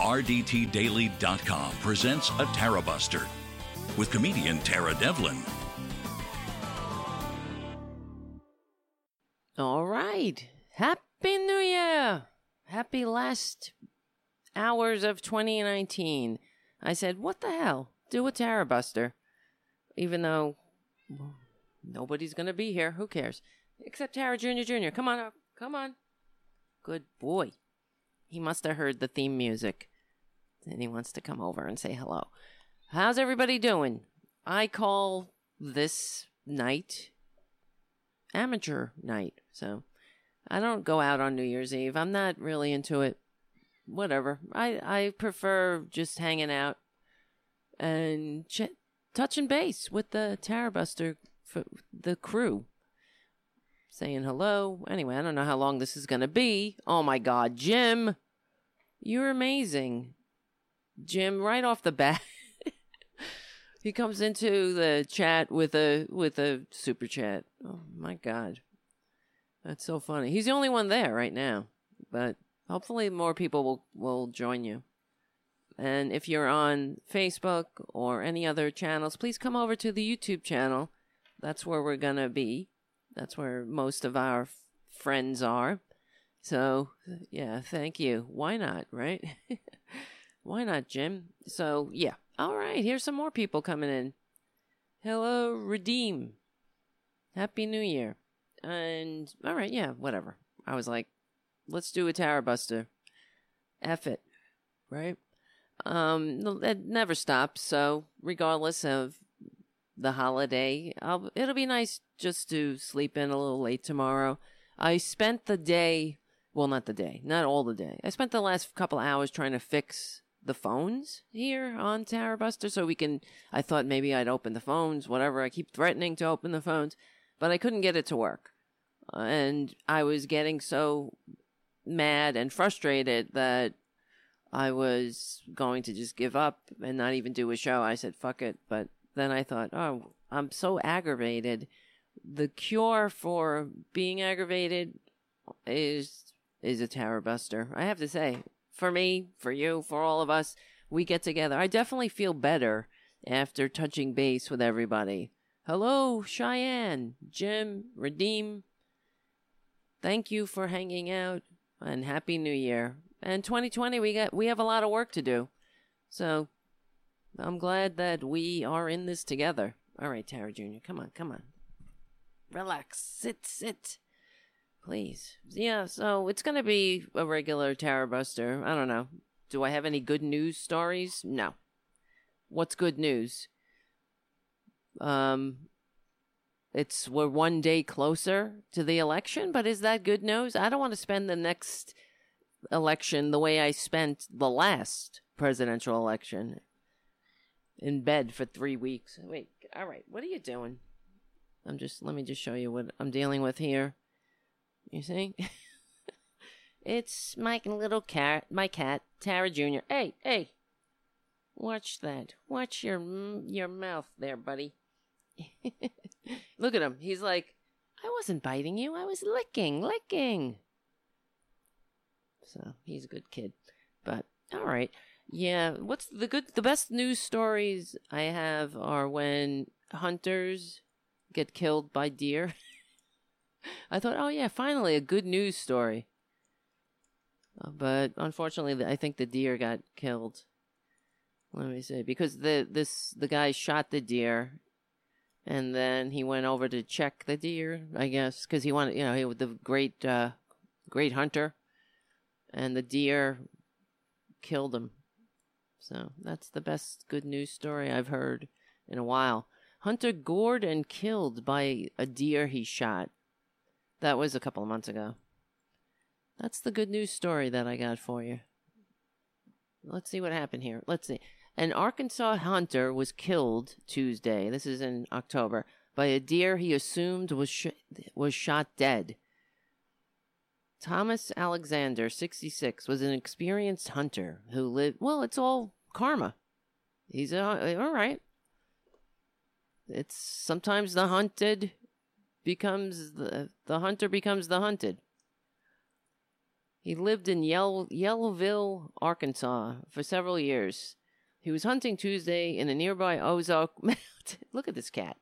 RDTDaily.com presents a Tara Buster with comedian Tara Devlin. All right. Happy New Year. Happy last hours of 2019. I said, what the hell? Do a Tara Buster. Even though nobody's going to be here. Who cares? Except Tara Jr. Jr. Come on up. Come on. Good boy. He must have heard the theme music. And he wants to come over and say hello. How's everybody doing? I call this night amateur night. So I don't go out on New Year's Eve. I'm not really into it. Whatever. I, I prefer just hanging out and ch- touching base with the Tara Buster, for the crew. Saying hello. Anyway, I don't know how long this is going to be. Oh my God, Jim. You're amazing. Jim, right off the bat. he comes into the chat with a with a super chat. Oh my god. That's so funny. He's the only one there right now. But hopefully more people will will join you. And if you're on Facebook or any other channels, please come over to the YouTube channel. That's where we're going to be. That's where most of our f- friends are. So, yeah, thank you. Why not, right? Why not, Jim? So, yeah. All right, here's some more people coming in. Hello, Redeem. Happy New Year. And, all right, yeah, whatever. I was like, let's do a Tara Buster. F it, right? Um, it never stops. So, regardless of the holiday, I'll, it'll be nice just to sleep in a little late tomorrow. I spent the day, well, not the day, not all the day. I spent the last couple hours trying to fix the phones here on Tara Buster so we can. I thought maybe I'd open the phones, whatever. I keep threatening to open the phones, but I couldn't get it to work. Uh, and I was getting so mad and frustrated that I was going to just give up and not even do a show. I said, fuck it. But then I thought, oh, I'm so aggravated. The cure for being aggravated is is a Tara Buster. I have to say, for me, for you, for all of us, we get together. I definitely feel better after touching base with everybody. Hello, Cheyenne, Jim, Redeem. Thank you for hanging out and happy new year. And 2020 we got we have a lot of work to do. So I'm glad that we are in this together. All right, Tara Jr., come on, come on. Relax. Sit, sit. Please. Yeah, so it's going to be a regular Tara Buster. I don't know. Do I have any good news stories? No. What's good news? Um it's we're one day closer to the election, but is that good news? I don't want to spend the next election the way I spent the last presidential election in bed for 3 weeks. Wait, all right. What are you doing? I'm just let me just show you what I'm dealing with here. You see? it's my little cat, my cat, Tara Jr. Hey, hey. Watch that. Watch your your mouth there, buddy. Look at him. He's like, I wasn't biting you. I was licking, licking. So he's a good kid. But all right. Yeah, what's the good the best news stories I have are when hunters get killed by deer. I thought, oh yeah, finally a good news story. Uh, but unfortunately, I think the deer got killed. Let me see, because the this the guy shot the deer, and then he went over to check the deer. I guess because he wanted, you know, he was the great uh, great hunter, and the deer killed him. So that's the best good news story I've heard in a while. Hunter gored and killed by a deer he shot. That was a couple of months ago. That's the good news story that I got for you. Let's see what happened here. Let's see. An Arkansas hunter was killed Tuesday. This is in October by a deer he assumed was sh- was shot dead. Thomas Alexander, 66, was an experienced hunter who lived. Well, it's all karma. He's a, all right. It's sometimes the hunted becomes the the hunter becomes the hunted. He lived in Yell- Yellowville, Arkansas for several years. He was hunting Tuesday in a nearby Ozark Mountain. Look at this cat.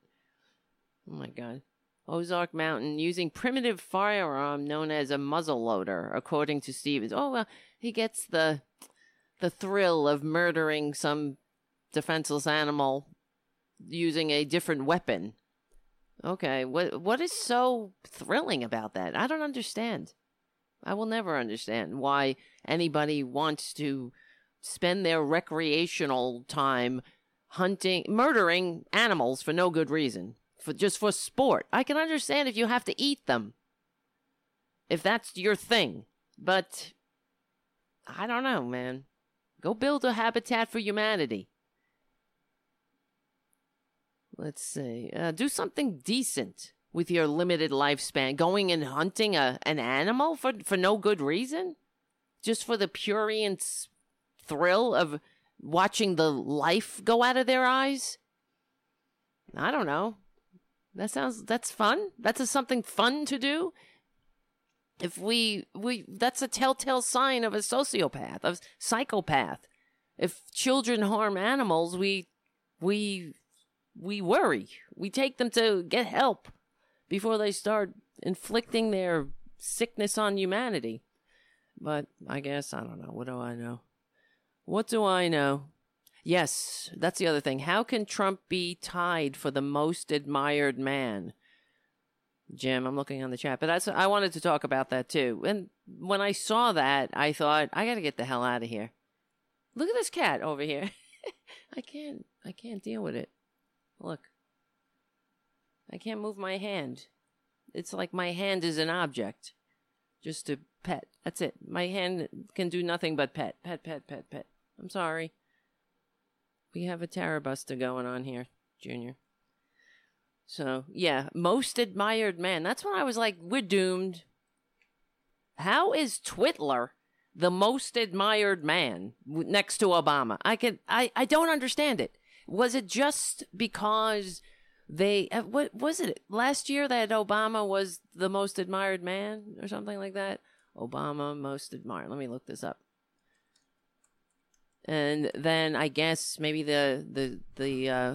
Oh my god. Ozark Mountain using primitive firearm known as a muzzle loader, according to Stevens. Oh well, he gets the the thrill of murdering some defenseless animal using a different weapon. Okay, what what is so thrilling about that? I don't understand. I will never understand why anybody wants to spend their recreational time hunting, murdering animals for no good reason, for just for sport. I can understand if you have to eat them, if that's your thing, but I don't know, man. Go build a habitat for humanity. Let's see. Uh, do something decent with your limited lifespan. Going and hunting a an animal for for no good reason, just for the purient thrill of watching the life go out of their eyes. I don't know. That sounds that's fun. That's a, something fun to do. If we we that's a telltale sign of a sociopath, of psychopath. If children harm animals, we we we worry. We take them to get help before they start inflicting their sickness on humanity. But I guess, I don't know. What do I know? What do I know? Yes, that's the other thing. How can Trump be tied for the most admired man? Jim, I'm looking on the chat, but that's I wanted to talk about that too. And when I saw that, I thought I got to get the hell out of here. Look at this cat over here. I can't I can't deal with it. Look. I can't move my hand. It's like my hand is an object. Just to pet. That's it. My hand can do nothing but pet. Pet, pet, pet, pet. I'm sorry. We have a Tarabuster going on here, Junior. So, yeah, most admired man. That's when I was like, we're doomed. How is Twitler the most admired man next to Obama? I can I I don't understand it. Was it just because they uh, what was it last year that Obama was the most admired man or something like that? Obama most admired. Let me look this up. And then I guess maybe the the the uh,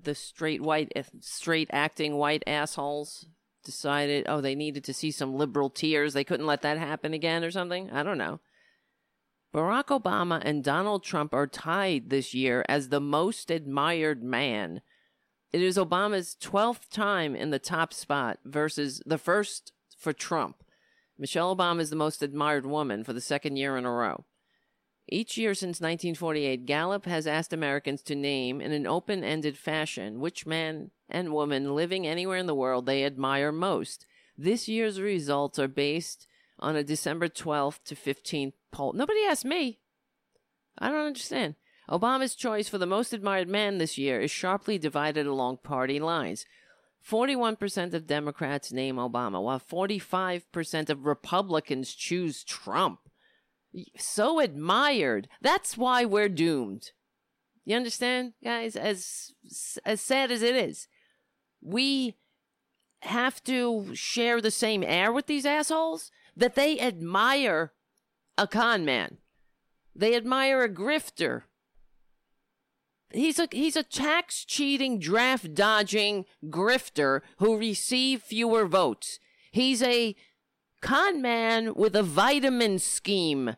the straight white straight acting white assholes decided oh they needed to see some liberal tears they couldn't let that happen again or something I don't know. Barack Obama and Donald Trump are tied this year as the most admired man. It is Obama's 12th time in the top spot versus the first for Trump. Michelle Obama is the most admired woman for the second year in a row. Each year since 1948, Gallup has asked Americans to name in an open ended fashion which man and woman living anywhere in the world they admire most. This year's results are based on a December 12th to 15th poll. Nobody asked me. I don't understand. Obama's choice for the most admired man this year is sharply divided along party lines. 41% of Democrats name Obama, while 45% of Republicans choose Trump. So admired. That's why we're doomed. You understand, guys? As as sad as it is, we have to share the same air with these assholes that they admire a con man. They admire a grifter. He's a he's a tax cheating, draft dodging grifter who received fewer votes. He's a con man with a vitamin scheme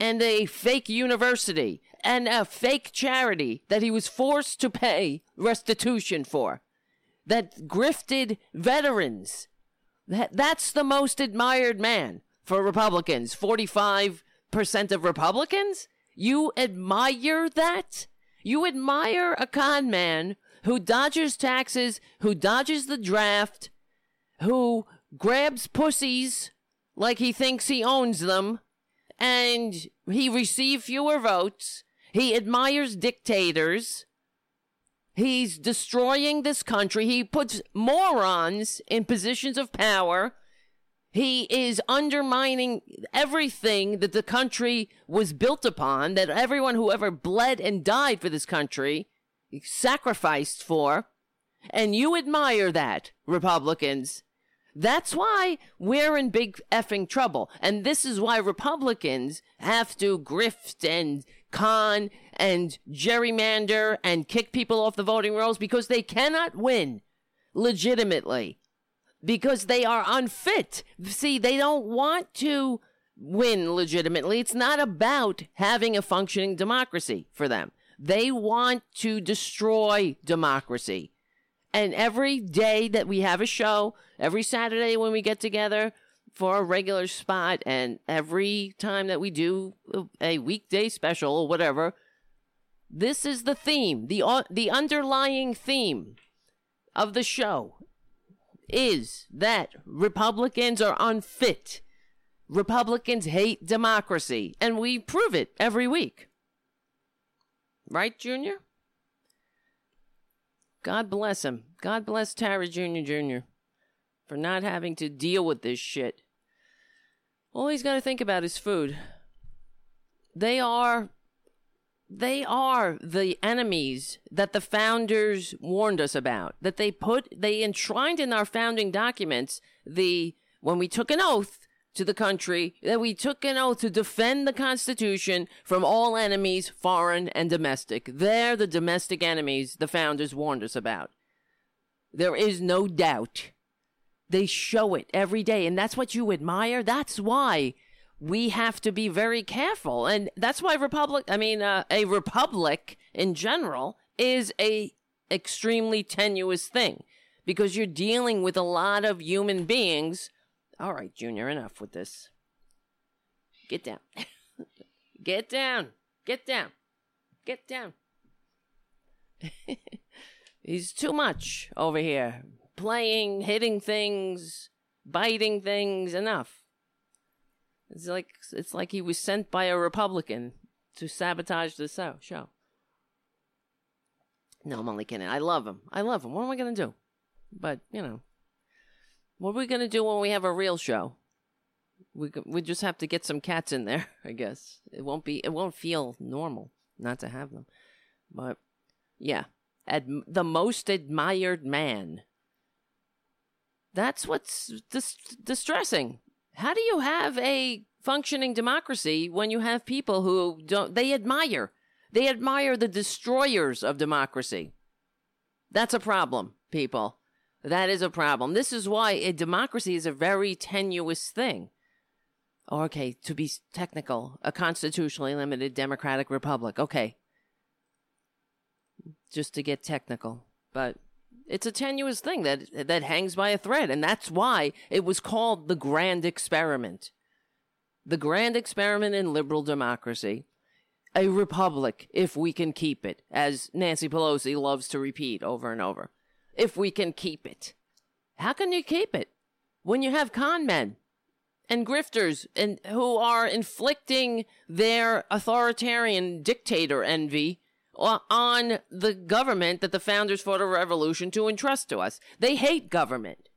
and a fake university and a fake charity that he was forced to pay restitution for that grifted veterans that, that's the most admired man for Republicans. 45% of Republicans? You admire that? You admire a con man who dodges taxes, who dodges the draft, who grabs pussies like he thinks he owns them, and he received fewer votes. He admires dictators. He's destroying this country. He puts morons in positions of power. He is undermining everything that the country was built upon, that everyone who ever bled and died for this country sacrificed for. And you admire that, Republicans. That's why we're in big effing trouble. And this is why Republicans have to grift and con and gerrymander and kick people off the voting rolls because they cannot win legitimately because they are unfit. See, they don't want to win legitimately. It's not about having a functioning democracy for them. They want to destroy democracy. And every day that we have a show, every Saturday when we get together for a regular spot, and every time that we do a weekday special or whatever, this is the theme, the uh, the underlying theme of the show is that Republicans are unfit. Republicans hate democracy, and we prove it every week. Right, Junior? God bless him. God bless Tara Jr. Jr. for not having to deal with this shit. All he's got to think about is food. They are they are the enemies that the founders warned us about that they put they enshrined in our founding documents the when we took an oath to the country that we took an oath to defend the constitution from all enemies foreign and domestic. They're the domestic enemies the founders warned us about. There is no doubt. They show it every day and that's what you admire? That's why we have to be very careful. And that's why republic, I mean, uh, a republic in general is a extremely tenuous thing because you're dealing with a lot of human beings. All right, Junior, enough with this. Get down. Get down. Get down. Get down. He's too much over here. Playing, hitting things, biting things. Enough. It's like it's like he was sent by a Republican to sabotage the show. No, I'm only kidding. I love him. I love him. What am I gonna do? But you know, what are we gonna do when we have a real show? We we just have to get some cats in there. I guess it won't be. It won't feel normal not to have them. But yeah, Ad- the most admired man. That's what's dis- distressing how do you have a functioning democracy when you have people who don't, they admire, they admire the destroyers of democracy? That's a problem, people. That is a problem. This is why a democracy is a very tenuous thing. Okay, to be technical, a constitutionally limited democratic republic. Okay. Just to get technical. But it's a tenuous thing that that hangs by a thread, and that's why it was called the grand experiment. The grand experiment in liberal democracy. A republic, if we can keep it, as Nancy Pelosi loves to repeat over and over. If we can keep it. How can you keep it? When you have con men and grifters and who are inflicting their authoritarian dictator envy on the government that the founders fought a revolution to entrust to us. They hate government.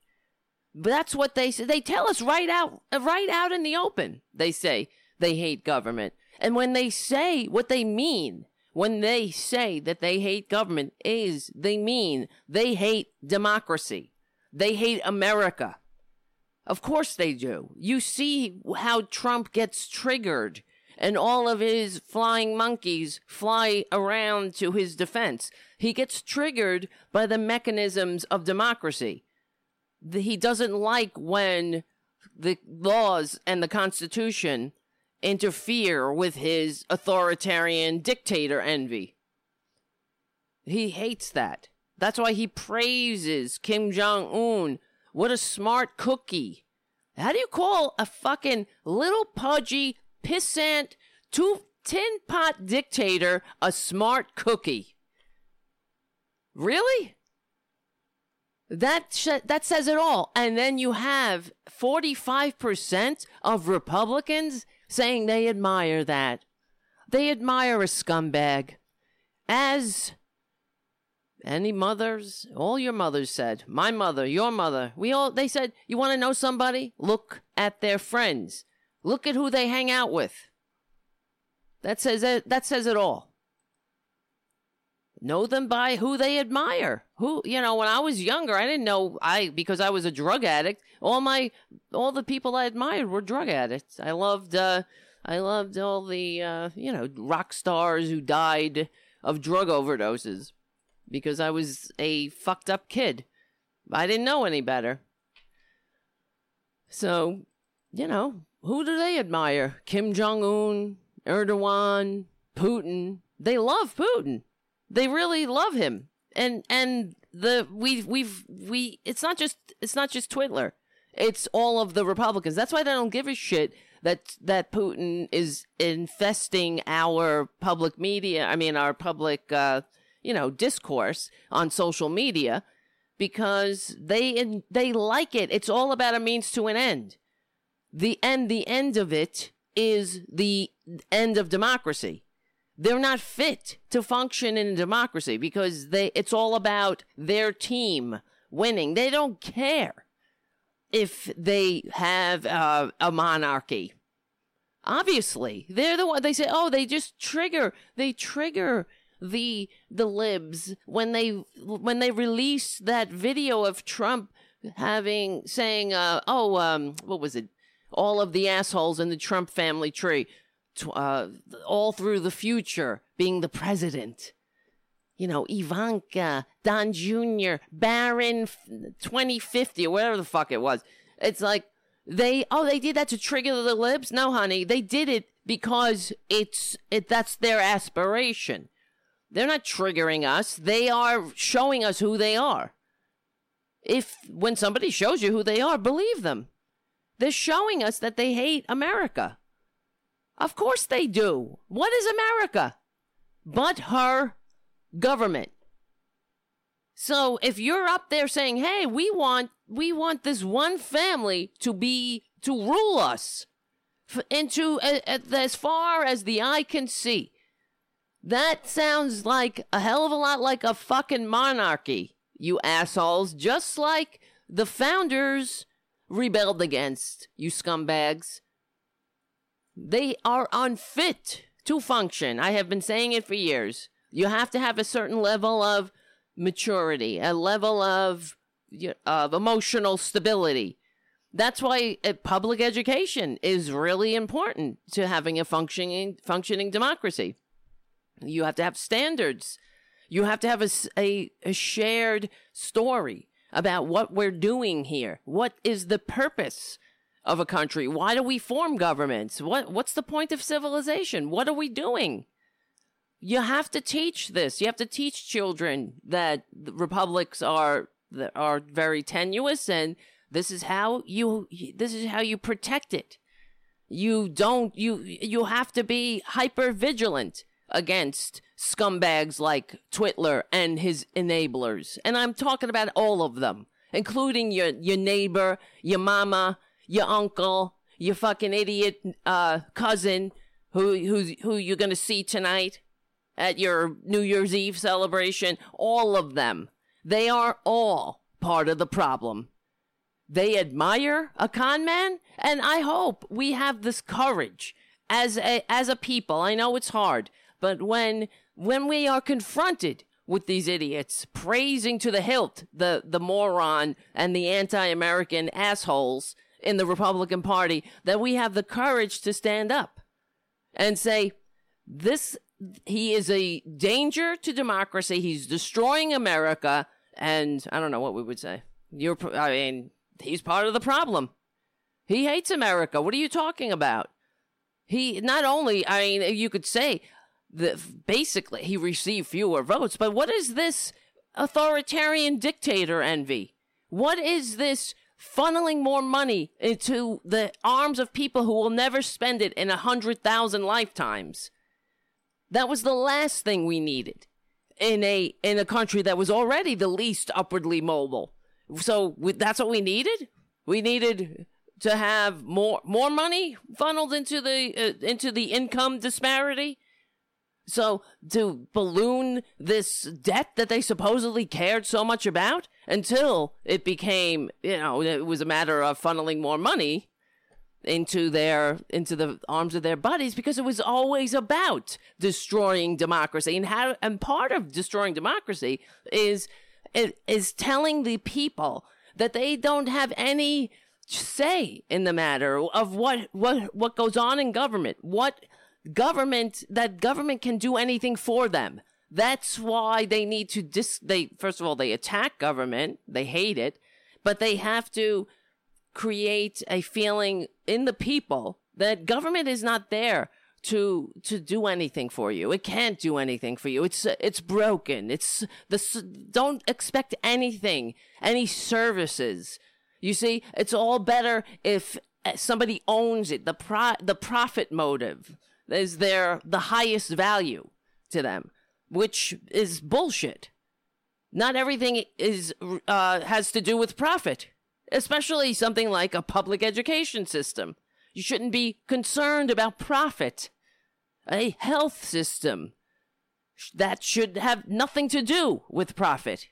But That's what they say. They tell us right out, right out in the open. They say they hate government. And when they say what they mean, when they say that they hate government, is they mean they hate democracy. They hate America. Of course they do. You see how Trump gets triggered and all of his flying monkeys fly around to his defense. He gets triggered by the mechanisms of democracy. He doesn't like when the laws and the Constitution interfere with his authoritarian dictator envy. He hates that. That's why he praises Kim Jong un. What a smart cookie. How do you call a fucking little pudgy pissant, two tin pot dictator a smart cookie. Really? That sh- that says it all. And then you have 45% of Republicans saying they admire that. They admire a scumbag. As any mothers, all your mothers said, my mother, your mother, we all they said, you want to know somebody? Look at their friends. Look at who they hang out with. That says it, that says it all. know them by who they admire. Who, you know, when I was younger, I didn't know I because I was a drug addict. All my all the people I admired were drug addicts. I loved uh I loved all the uh, you know, rock stars who died of drug overdoses because I was a fucked up kid. I didn't know any better. So, you know, who do they admire? Kim Jong Un, Erdogan, Putin. They love Putin. They really love him. And and the we we've we it's not just it's not just Twitler. It's all of the Republicans. That's why they don't give a shit that that Putin is infesting our public media. I mean, our public, uh, you know, discourse on social media because they they like it. It's all about a means to an end. The end, the end of it is the end of democracy. They're not fit to function in a democracy because they it's all about their team winning. They don't care if they have uh, a monarchy. Obviously, they're the one. They say, "Oh, they just trigger. They trigger the the libs when they when they release that video of Trump having saying, uh, "Oh, um, what was it? All of the assholes in the Trump family tree, uh, all through the future, being the president." you know, Ivanka, Don Jr., Barron 2050, or whatever the fuck it was. It's like they oh they did that to trigger the libs. No, honey, they did it because it's it that's their aspiration. They're not triggering us. They are showing us who they are. If when somebody shows you who they are, believe them. They're showing us that they hate America. Of course they do. What is America? But her government. So if you're up there saying, "Hey, we want we want this one family to be to rule us into as far as the eye can see," that sounds like a hell of a lot like a fucking monarchy, you assholes. Just like the founders rebelled against you scumbags. They are unfit to function. I have been saying it for years. You have to have a certain level of maturity, a level of of emotional stability. That's why uh, public education is really important to having a functioning functioning democracy. You have to have standards. You have to have a, a, a shared story about what we're doing here. What is the purpose of a country? Why do we form governments? What what's the point of civilization? What are we doing? you have to teach this. You have to teach children that republics are are very tenuous, and this is how you this is how you protect it. You don't you you have to be hyper vigilant against scumbags like Twitler and his enablers, and I'm talking about all of them, including your your neighbor, your mama, your uncle, your fucking idiot uh, cousin who who who you're gonna see tonight at your New Year's Eve celebration, all of them, they are all part of the problem. They admire a con man, and I hope we have this courage as a, as a people. I know it's hard, but when when we are confronted with these idiots praising to the hilt the the moron and the anti-American assholes in the Republican Party, that we have the courage to stand up and say this he is a danger to democracy. He's destroying America, and I don't know what we would say. You're, I mean, he's part of the problem. He hates America. What are you talking about? He not only, I mean, you could say that basically he received fewer votes, but what is this authoritarian dictator envy? What is this funneling more money into the arms of people who will never spend it in a hundred thousand lifetimes? That was the last thing we needed in a in a country that was already the least upwardly mobile. So we, that's what we needed. We needed to have more more money funneled into the uh, into the income disparity. So to balloon this debt that they supposedly cared so much about until it became, you know, it was a matter of funneling more money. into their into the arms of their buddies because it was always about destroying democracy and how and part of destroying democracy is is telling the people that they don't have any say in the matter of what what what goes on in government what government that government can do anything for them that's why they need to dis they first of all they attack government they hate it but they have to create a feeling in the people that government is not there to to do anything for you. It can't do anything for you. It's it's broken. It's the don't expect anything, any services. You see, it's all better if somebody owns it. The pro, the profit motive is their the highest value to them, which is bullshit. Not everything is uh, has to do with profit especially something like a public education system. You shouldn't be concerned about profit. A health system that should have nothing to do with profit.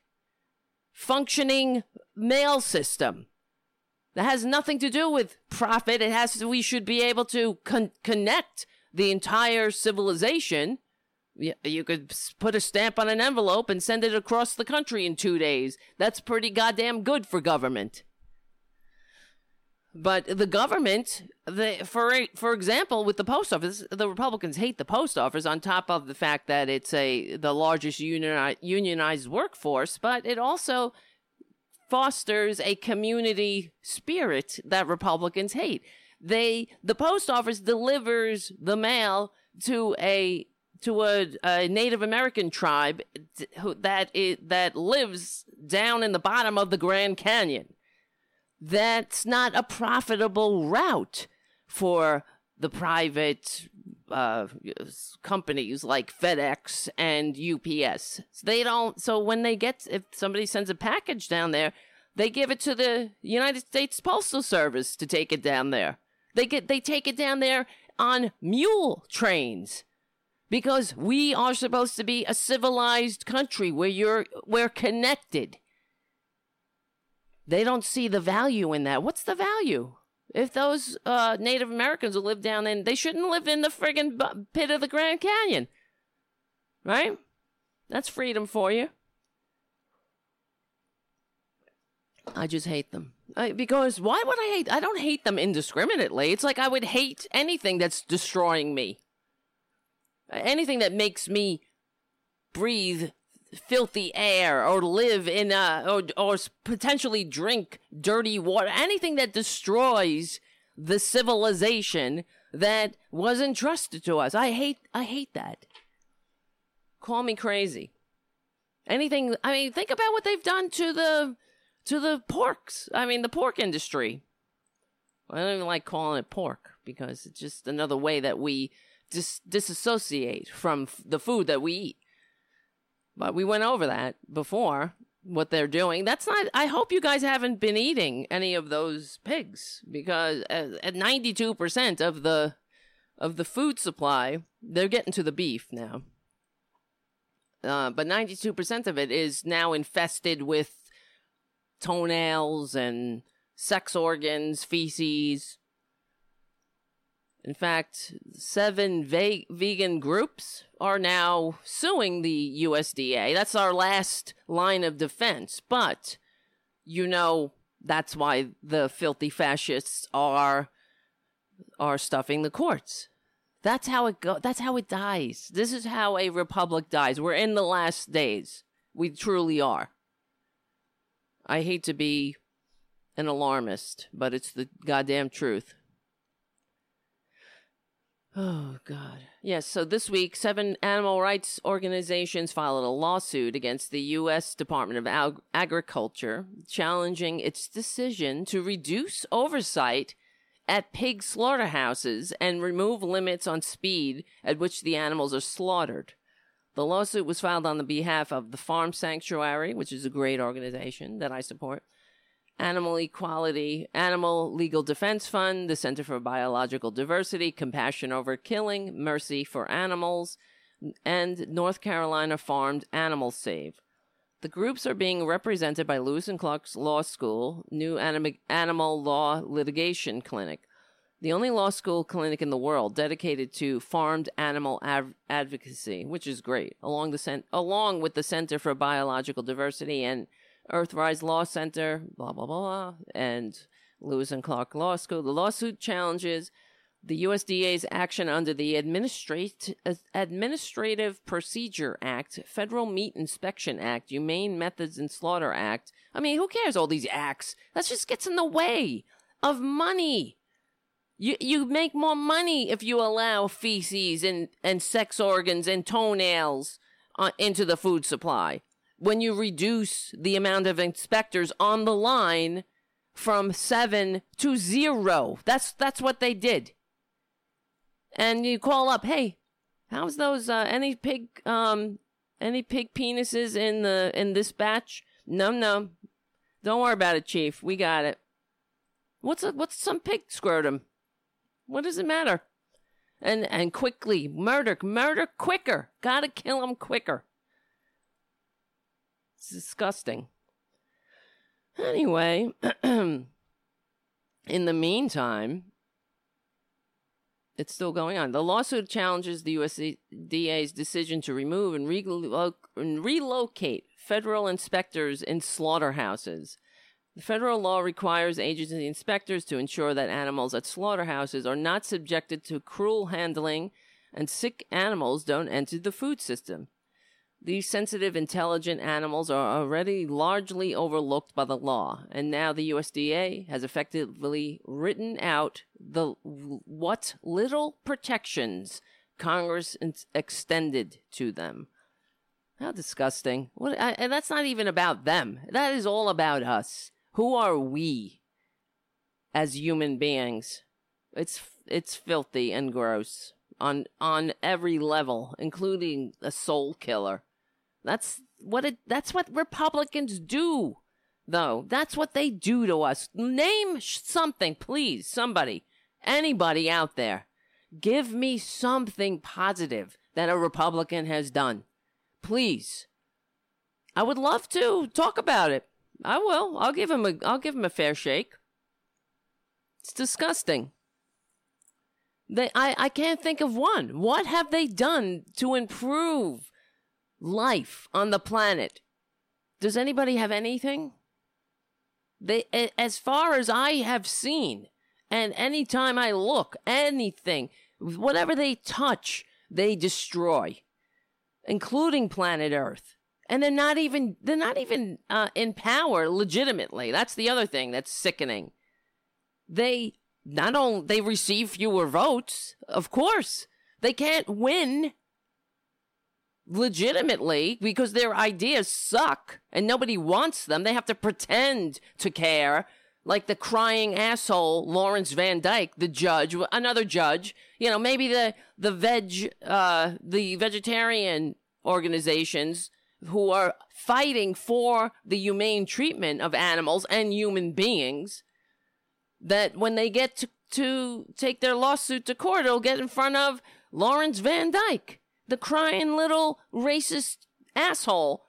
Functioning mail system that has nothing to do with profit. It has to, we should be able to con- connect the entire civilization. You could put a stamp on an envelope and send it across the country in two days. That's pretty goddamn good for government. But the government, the, for for example, with the post office, the Republicans hate the post office. On top of the fact that it's a the largest unioni- unionized workforce, but it also fosters a community spirit that Republicans hate. They the post office delivers the mail to a to a, a Native American tribe that it, that lives down in the bottom of the Grand Canyon that's not a profitable route for the private uh, companies like FedEx and UPS. So they don't. So when they get, if somebody sends a package down there, they give it to the United States Postal Service to take it down there. They get, they take it down there on mule trains because we are supposed to be a civilized country where you're, we're connected. They don't see the value in that. What's the value? If those uh, Native Americans who live down in, they shouldn't live in the friggin' pit of the Grand Canyon. Right? That's freedom for you. I just hate them. Because why would I hate? I don't hate them indiscriminately. It's like I would hate anything that's destroying me. Anything that makes me breathe filthy air or live in a or, or potentially drink dirty water anything that destroys the civilization that was entrusted to us i hate i hate that call me crazy anything i mean think about what they've done to the to the porks i mean the pork industry i don't even like calling it pork because it's just another way that we dis- disassociate from f- the food that we eat but we went over that before what they're doing. That's not, I hope you guys haven't been eating any of those pigs because at 92% of the, of the food supply, they're getting to the beef now. Uh, but 92% of it is now infested with toenails and sex organs, feces. In fact, seven ve- vegan groups are now suing the USDA. That's our last line of defense. But, you know, that's why the filthy fascists are are stuffing the courts. That's how it go that's how it dies. This is how a republic dies. We're in the last days. We truly are. I hate to be an alarmist, but it's the goddamn truth. Oh, God. Yes, so this week, seven animal rights organizations filed a lawsuit against the U.S. Department of Ag- Agriculture, challenging its decision to reduce oversight at pig slaughterhouses and remove limits on speed at which the animals are slaughtered. The lawsuit was filed on the behalf of the Farm Sanctuary, which is a great organization that I support, Animal Equality, Animal Legal Defense Fund, the Center for Biological Diversity, Compassion Over Killing, Mercy for Animals, and North Carolina Farmed Animal Save. The groups are being represented by Lewis and Clark's Law School, New Anim- Animal Law Litigation Clinic. The only law school clinic in the world dedicated to farmed animal av- advocacy, which is great, along the cent- along with the Center for Biological Diversity and Earthrise Law Center, blah blah blah, and Lewis and Clark Law School. The lawsuit challenges the USDA's action under the Administrat- Administrative Procedure Act, Federal Meat Inspection Act, Humane Methods in Slaughter Act. I mean, who cares all these acts? That just gets in the way of money. You you make more money if you allow feces and, and sex organs and toenails uh, into the food supply. When you reduce the amount of inspectors on the line from seven to zero, that's that's what they did and you call up, hey, how's those uh, any pig um any pig penises in the in this batch? No, no, don't worry about it, chief. We got it. What's a, what's some pig scrotum? What does it matter? And and quickly murder, murder quicker. Gotta kill him quicker. It's disgusting. Anyway, in the meantime, it's still going on. The lawsuit challenges the USDA's decision to remove and, and relocate federal inspectors in slaughterhouses. The federal law requires agency inspectors to ensure that animals at slaughterhouses are not subjected to cruel handling and sick animals don't enter the food system. These sensitive, intelligent animals are already largely overlooked by the law, and now the USDA has effectively written out the what little protections Congress extended to them. How disgusting! What? I, and that's not even about them. That is all about us. Who are we as human beings? It's it's filthy and gross on on every level, including a soul killer. That's what it, that's what Republicans do, though. That's what they do to us. Name something, please, somebody, anybody out there. Give me something positive that a Republican has done. Please. I would love to talk about it. I will. I'll give him a I'll give him a fair shake. It's disgusting. They I, I can't think of one. What have they done to improve life on the planet. Does anybody have anything? They, as far as I have seen, and anytime I look, anything, whatever they touch, they destroy, including planet Earth. And they're not even they're not even uh, in power legitimately. That's the other thing that's sickening. They not only they receive fewer votes, of course, they can't win legitimately because their ideas suck and nobody wants them. They have to pretend to care. Like the crying asshole Lawrence Van Dyke, the judge, another judge, you know, maybe the, the veg, uh, the vegetarian organizations who are fighting for the humane treatment of animals and human beings, that when they get to, to take their lawsuit to court, it'll get in front of Lawrence Van Dyke the crying little racist asshole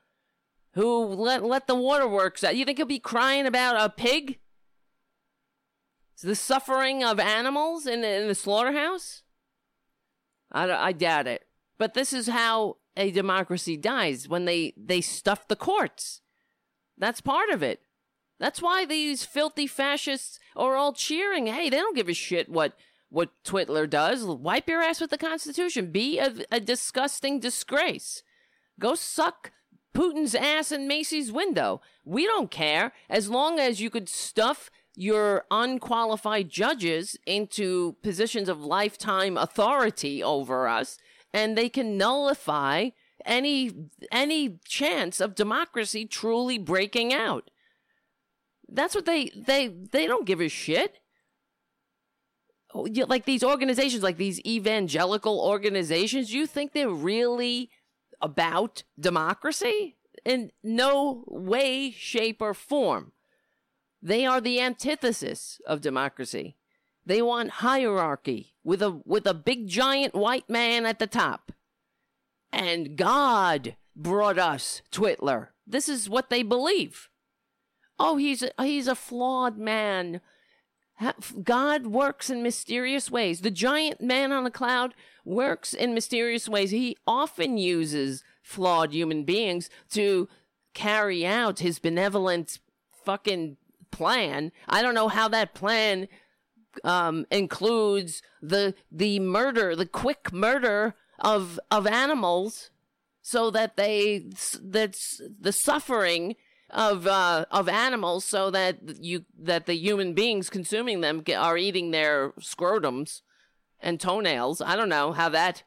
who let let the waterworks out. You think he'll be crying about a pig? The suffering of animals in, in the slaughterhouse? I, I doubt it. But this is how a democracy dies when they, they stuff the courts. That's part of it. That's why these filthy fascists are all cheering. Hey, they don't give a shit what what Twitler does. Wipe your ass with the Constitution. Be a, a disgusting disgrace. Go suck Putin's ass in Macy's window. We don't care as long as you could stuff your unqualified judges into positions of lifetime authority over us and they can nullify any any chance of democracy truly breaking out. That's what they they they don't give a shit like these organizations, like these evangelical organizations, you think they're really about democracy? In no way, shape, or form. They are the antithesis of democracy. They want hierarchy with a with a big giant white man at the top. And God brought us Twitler. This is what they believe. Oh, he's a, he's a flawed man God works in mysterious ways. The giant man on the cloud works in mysterious ways. He often uses flawed human beings to carry out his benevolent fucking plan. I don't know how that plan um, includes the the murder, the quick murder of of animals, so that they that's the suffering of uh, of animals, so that you that the human beings consuming them are eating their scrotums and toenails. I don't know how that.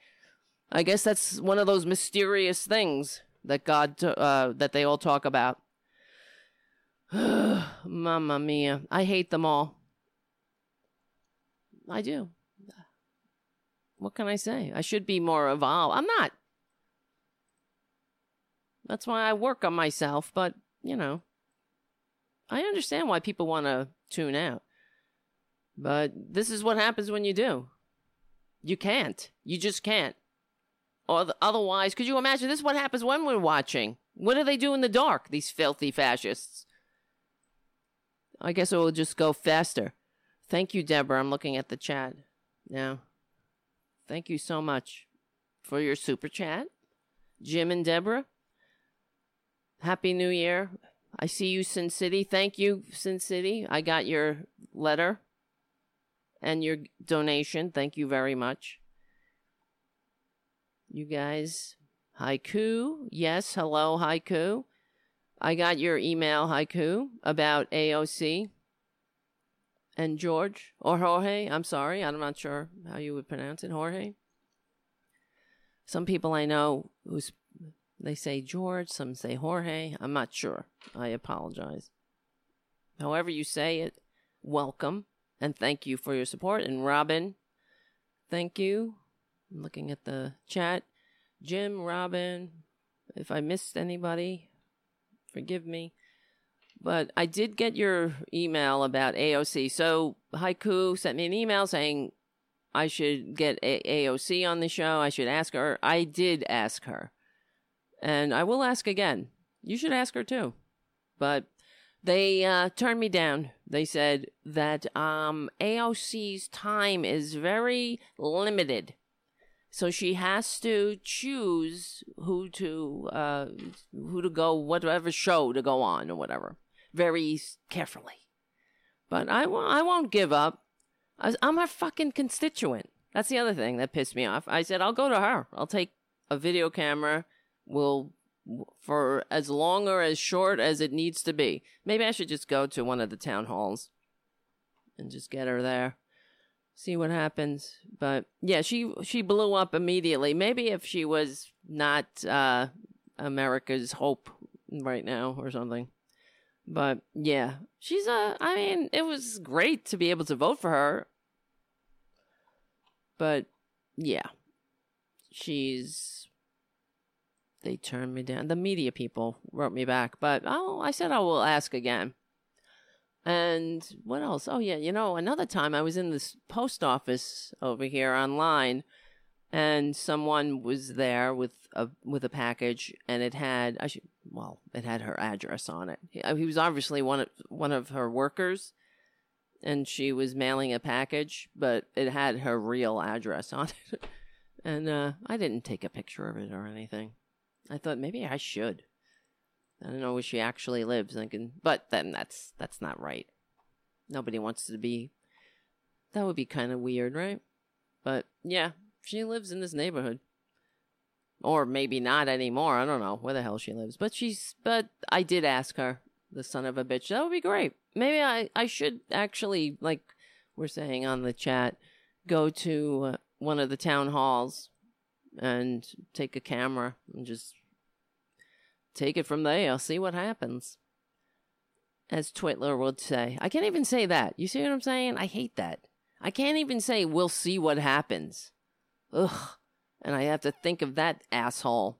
I guess that's one of those mysterious things that God uh, that they all talk about. Mamma mia. I hate them all. I do. What can I say? I should be more evolved. I'm not. That's why I work on myself, but, you know, I understand why people want to tune out. But this is what happens when you do. You can't. You just can't. Or otherwise, could you imagine this? Is what happens when we're watching? What do they do in the dark? These filthy fascists. I guess it will just go faster. Thank you, Deborah. I'm looking at the chat now. Thank you so much for your super chat, Jim and Deborah. Happy New Year. I see you, Sin City. Thank you, Sin City. I got your letter and your donation. Thank you very much. You guys, Haiku. Yes, hello, Haiku. I got your email, Haiku, about AOC and George or Jorge. I'm sorry, I'm not sure how you would pronounce it, Jorge. Some people I know who's they say George, some say Jorge. I'm not sure. I apologize. However you say it, welcome and thank you for your support. And Robin, thank you. I'm looking at the chat. Jim, Robin, if I missed anybody, forgive me. But I did get your email about AOC. So Haiku sent me an email saying I should get A- AOC on the show. I should ask her. I did ask her. And I will ask again. You should ask her too. But they uh, turned me down. They said that um, AOC's time is very limited. So she has to choose who to uh, who to go, whatever show to go on or whatever, very carefully. But I won't. I won't give up. I, I'm her fucking constituent. That's the other thing that pissed me off. I said I'll go to her. I'll take a video camera. We'll for as long or as short as it needs to be. Maybe I should just go to one of the town halls and just get her there see what happens. But yeah, she she blew up immediately. Maybe if she was not uh, America's hope right now or something. But yeah, she's a. I mean, it was great to be able to vote for her. But yeah, she's. They turned me down. The media people wrote me back, but oh, I said I will ask again. And what else? Oh yeah, you know, another time I was in this post office over here online and someone was there with a with a package and it had I should well, it had her address on it. He, he was obviously one of one of her workers and she was mailing a package, but it had her real address on it. and uh, I didn't take a picture of it or anything. I thought maybe I should. I don't know where she actually lives. Thinking, but then that's that's not right. Nobody wants to be. That would be kind of weird, right? But yeah, she lives in this neighborhood, or maybe not anymore. I don't know where the hell she lives. But she's. But I did ask her, the son of a bitch. That would be great. Maybe I I should actually like we're saying on the chat, go to uh, one of the town halls and take a camera and just take it from there. See what happens. As Twitler would say. I can't even say that. You see what I'm saying? I hate that. I can't even say, we'll see what happens. Ugh. And I have to think of that asshole.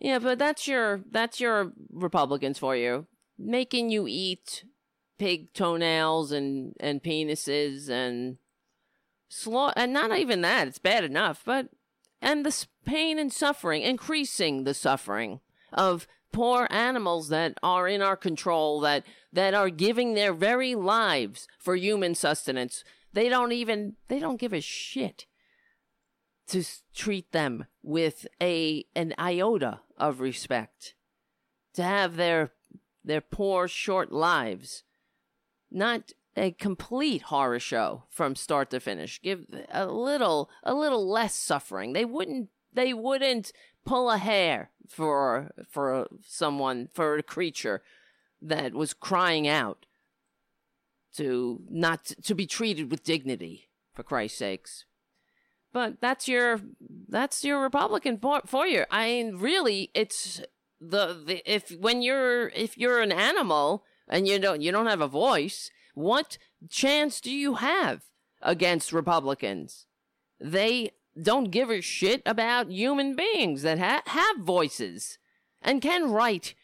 Yeah, but that's your that's your Republicans for you. Making you eat pig toenails and, and penises and slaw and not even that, it's bad enough, but and the pain and suffering, increasing the suffering of poor animals that are in our control that that are giving their very lives for human sustenance. They don't even they don't give a shit to treat them with a an iota of respect. To have their their poor short lives not a complete horror show from start to finish. Give a little a little less suffering. They wouldn't they wouldn't pull a hair for for someone for a creature that was crying out to not to be treated with dignity for Christ's sakes. But that's your that's your Republican for, for you. I mean, really, it's the, the if when you're if you're an animal and you don't you don't have a voice, what chance do you have against Republicans? They don't give a shit about human beings that ha- have voices and can write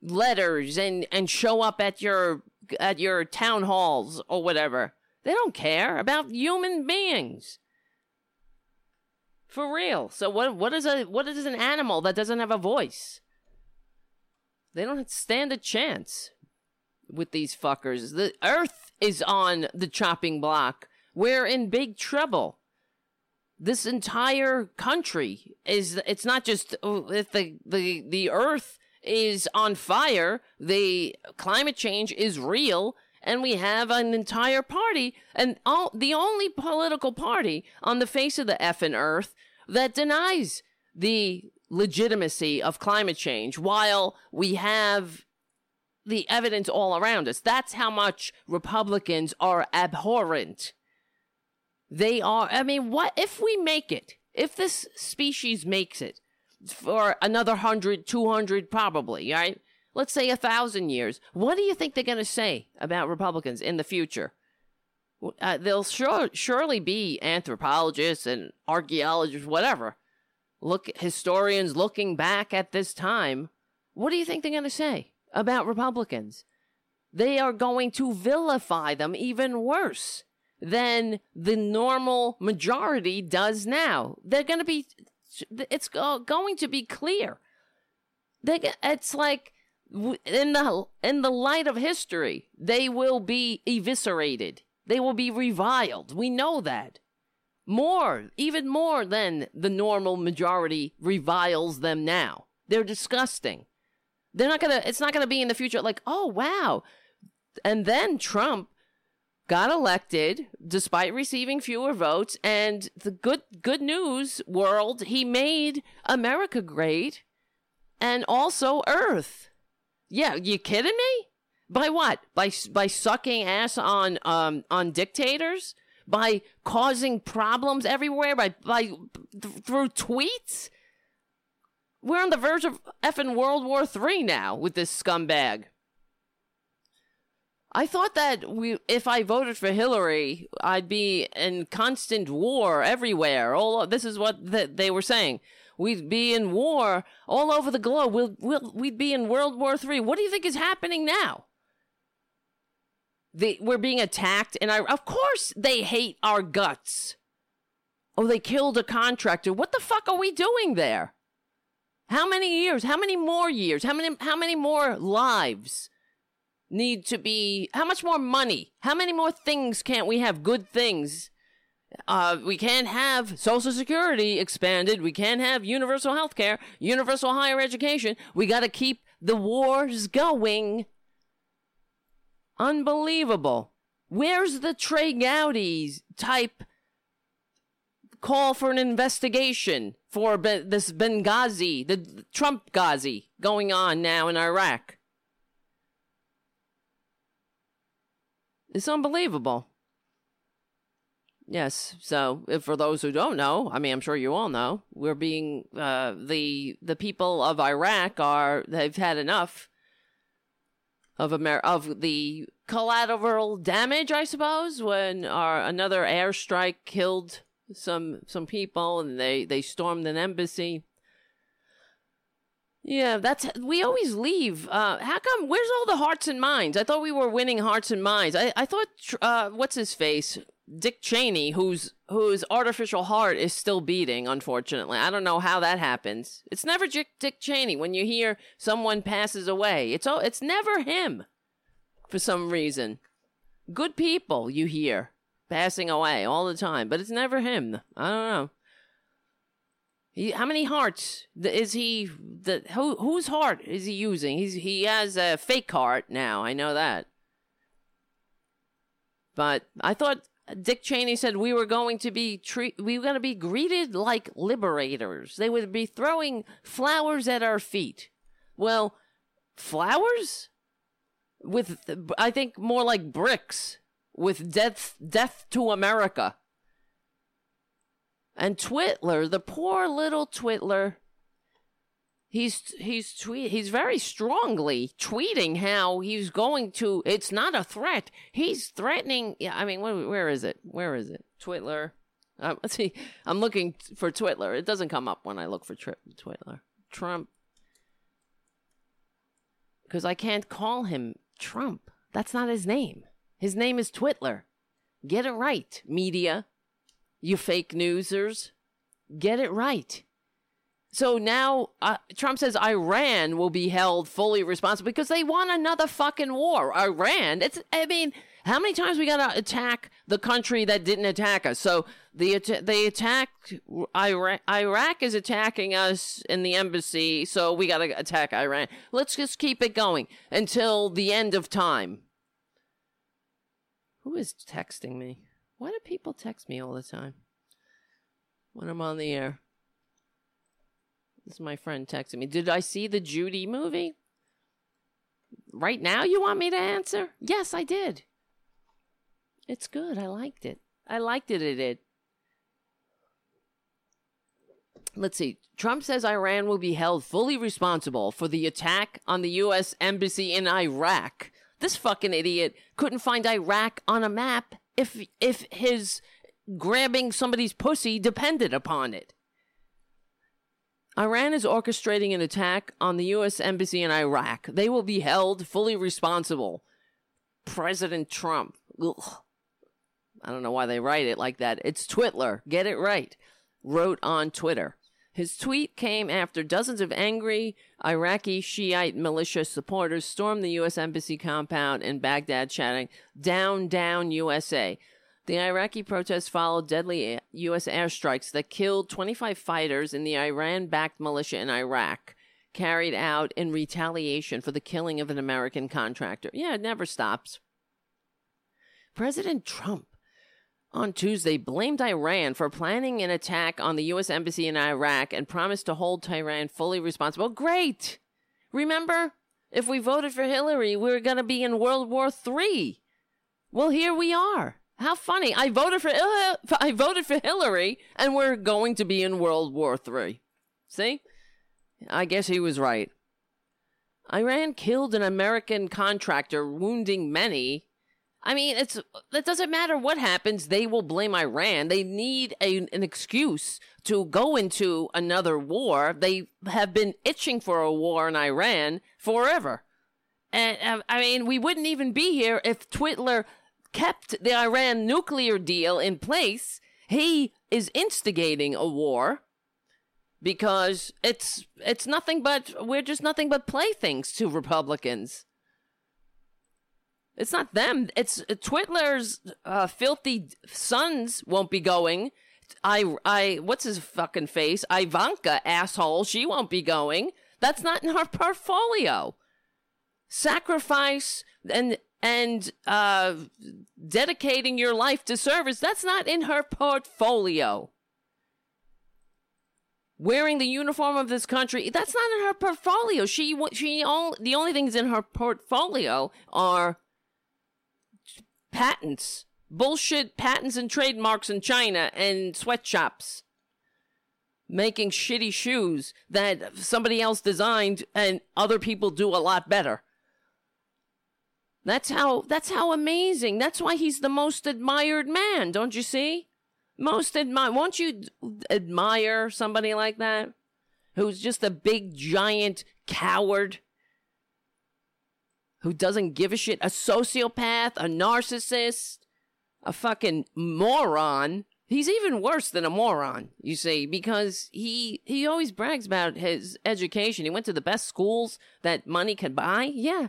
letters and and show up at your at your town halls or whatever. They don't care about human beings. For real. So what what is a what is an animal that doesn't have a voice? They don't stand a chance with these fuckers. The earth is on the chopping block. We're in big trouble. This entire country is it's not just oh, if the the the earth is on fire, the climate change is real and we have an entire party and all the only political party on the face of the effing earth that denies the legitimacy of climate change while we have the evidence all around us. That's how much Republicans are abhorrent. They are, I mean, what if we make it? If this species makes it for another 100, 200, probably, right? Let's say a thousand years. What do you think they're going to say about Republicans in the future? Uh, there'll sure, surely be anthropologists and archaeologists, whatever. Look, historians looking back at this time. What do you think they're going to say about Republicans? They are going to vilify them even worse than the normal majority does now. They're going to be, it's going to be clear. They, it's like in the in the light of history, they will be eviscerated. They will be reviled. We know that. More, even more than the normal majority reviles them now. They're disgusting. They're not gonna, it's not gonna be in the future like, oh wow. And then Trump got elected despite receiving fewer votes. And the good, good news world, he made America great and also Earth. Yeah, you kidding me? By what? By by sucking ass on um on dictators? By causing problems everywhere? By by th- through tweets? We're on the verge of effing World War Three now with this scumbag. I thought that we, if I voted for Hillary, I'd be in constant war everywhere. All this is what th- they were saying. We'd be in war all over the globe. We'll, we'll, we'd be in World War Three. What do you think is happening now? The, we're being attacked, and I, of course they hate our guts. Oh, they killed a contractor. What the fuck are we doing there? How many years? How many more years? How many? How many more lives need to be? How much more money? How many more things can't we have? Good things uh, we can't have Social Security expanded. We can't have universal health care, universal higher education. We got to keep the wars going. Unbelievable. Where's the Trey Gowdy type call for an investigation for be- this Benghazi, the Trump Ghazi going on now in Iraq? It's unbelievable. Yes. So, if for those who don't know, I mean, I'm sure you all know, we're being uh, the the people of Iraq are they've had enough of Amer- of the collateral damage, I suppose, when our another airstrike killed some some people and they they stormed an embassy. Yeah, that's we always leave. Uh, how come? Where's all the hearts and minds? I thought we were winning hearts and minds. I I thought uh, what's his face, Dick Cheney, who's whose artificial heart is still beating, unfortunately. I don't know how that happens. It's never Dick, Dick Cheney when you hear someone passes away. It's oh, it's never him for some reason. Good people you hear passing away all the time, but it's never him. I don't know. He, how many hearts is he? The who, whose heart is he using? He's he has a fake heart now. I know that. But I thought Dick Cheney said we were going to be treat we were going to be greeted like liberators. They would be throwing flowers at our feet. Well, flowers with I think more like bricks with death death to America. And Twitler, the poor little Twitler, he's he's tweet he's very strongly tweeting how he's going to. It's not a threat. He's threatening. I mean, where, where is it? Where is it? Twitler. Um, let's see. I'm looking for Twitler. It doesn't come up when I look for tri- Twitler. Trump. Because I can't call him Trump. That's not his name. His name is Twitler. Get it right, media you fake newsers. Get it right. So now uh, Trump says Iran will be held fully responsible because they want another fucking war. Iran, it's I mean, how many times we got to attack the country that didn't attack us? So the they attacked Iraq. Iraq is attacking us in the embassy, so we got to attack Iran. Let's just keep it going until the end of time. Who is texting me? Why do people text me all the time when I'm on the air? This is my friend texting me. Did I see the Judy movie? Right now, you want me to answer? Yes, I did. It's good. I liked it. I liked it. It did. Let's see. Trump says Iran will be held fully responsible for the attack on the U.S. Embassy in Iraq. This fucking idiot couldn't find Iraq on a map if if his grabbing somebody's pussy depended upon it. Iran is orchestrating an attack on the U.S. Embassy in Iraq. They will be held fully responsible. President Trump. Ugh. I don't know why they write it like that. It's Twitler. Get it right. Wrote on Twitter. His tweet came after dozens of angry Iraqi Shiite militia supporters stormed the U.S. Embassy compound in Baghdad, shouting, Down, down, USA. The Iraqi protests followed deadly U.S. airstrikes that killed 25 fighters in the Iran backed militia in Iraq, carried out in retaliation for the killing of an American contractor. Yeah, it never stops. President Trump on Tuesday blamed Iran for planning an attack on the U.S. Embassy in Iraq and promised to hold Tehran fully responsible. Great! Remember, if we voted for Hillary, we were going to be in World War III. Well, here we are. How funny! I voted for I voted for Hillary, and we're going to be in World War III. See, I guess he was right. Iran killed an American contractor, wounding many I mean, it's it doesn't matter what happens. They will blame Iran. They need a, an excuse to go into another war. They have been itching for a war in Iran forever. And uh, I mean, we wouldn't even be here if Twitler kept the Iran nuclear deal in place. He is instigating a war because it's it's nothing but we're just nothing but playthings to Republicans. It's not them. It's Twitler's uh, filthy sons won't be going. I, I, what's his fucking face? Ivanka, asshole. She won't be going. That's not in her portfolio. Sacrifice and and uh, dedicating your life to service. That's not in her portfolio. Wearing the uniform of this country. That's not in her portfolio. She she only the only things in her portfolio are patents, bullshit patents and trademarks in China and sweatshops making shitty shoes that somebody else designed and other people do a lot better. That's how that's how amazing. That's why he's the most admired man, don't you see? Most admire. Won't you admire somebody like that? Who's just a big giant coward who doesn't give a shit, a sociopath, a narcissist, a fucking moron. He's even worse than a moron, you see, because he he always brags about his education. He went to the best schools that money could buy. Yeah,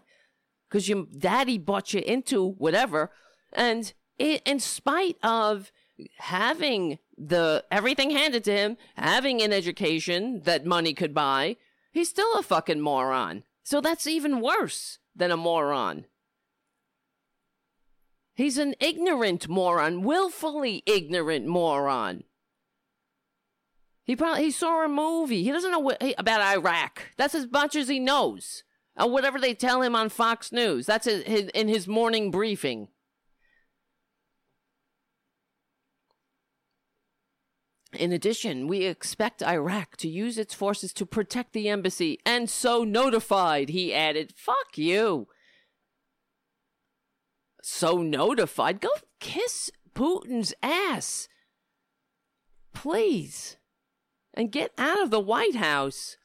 because your daddy bought you into whatever, and it, in spite of having the everything handed to him, having an education that money could buy, he's still a fucking moron. So that's even worse than a moron. He's an ignorant moron, willfully ignorant moron. He probably he saw a movie. He doesn't know what, about Iraq. That's as much as he knows. Or whatever they tell him on Fox News. That's his, in his morning briefing. In addition, we expect Iraq to use its forces to protect the embassy, and so notified, he added. Fuck you. So notified. Go kiss Putin's ass. Please. And get out of the White House.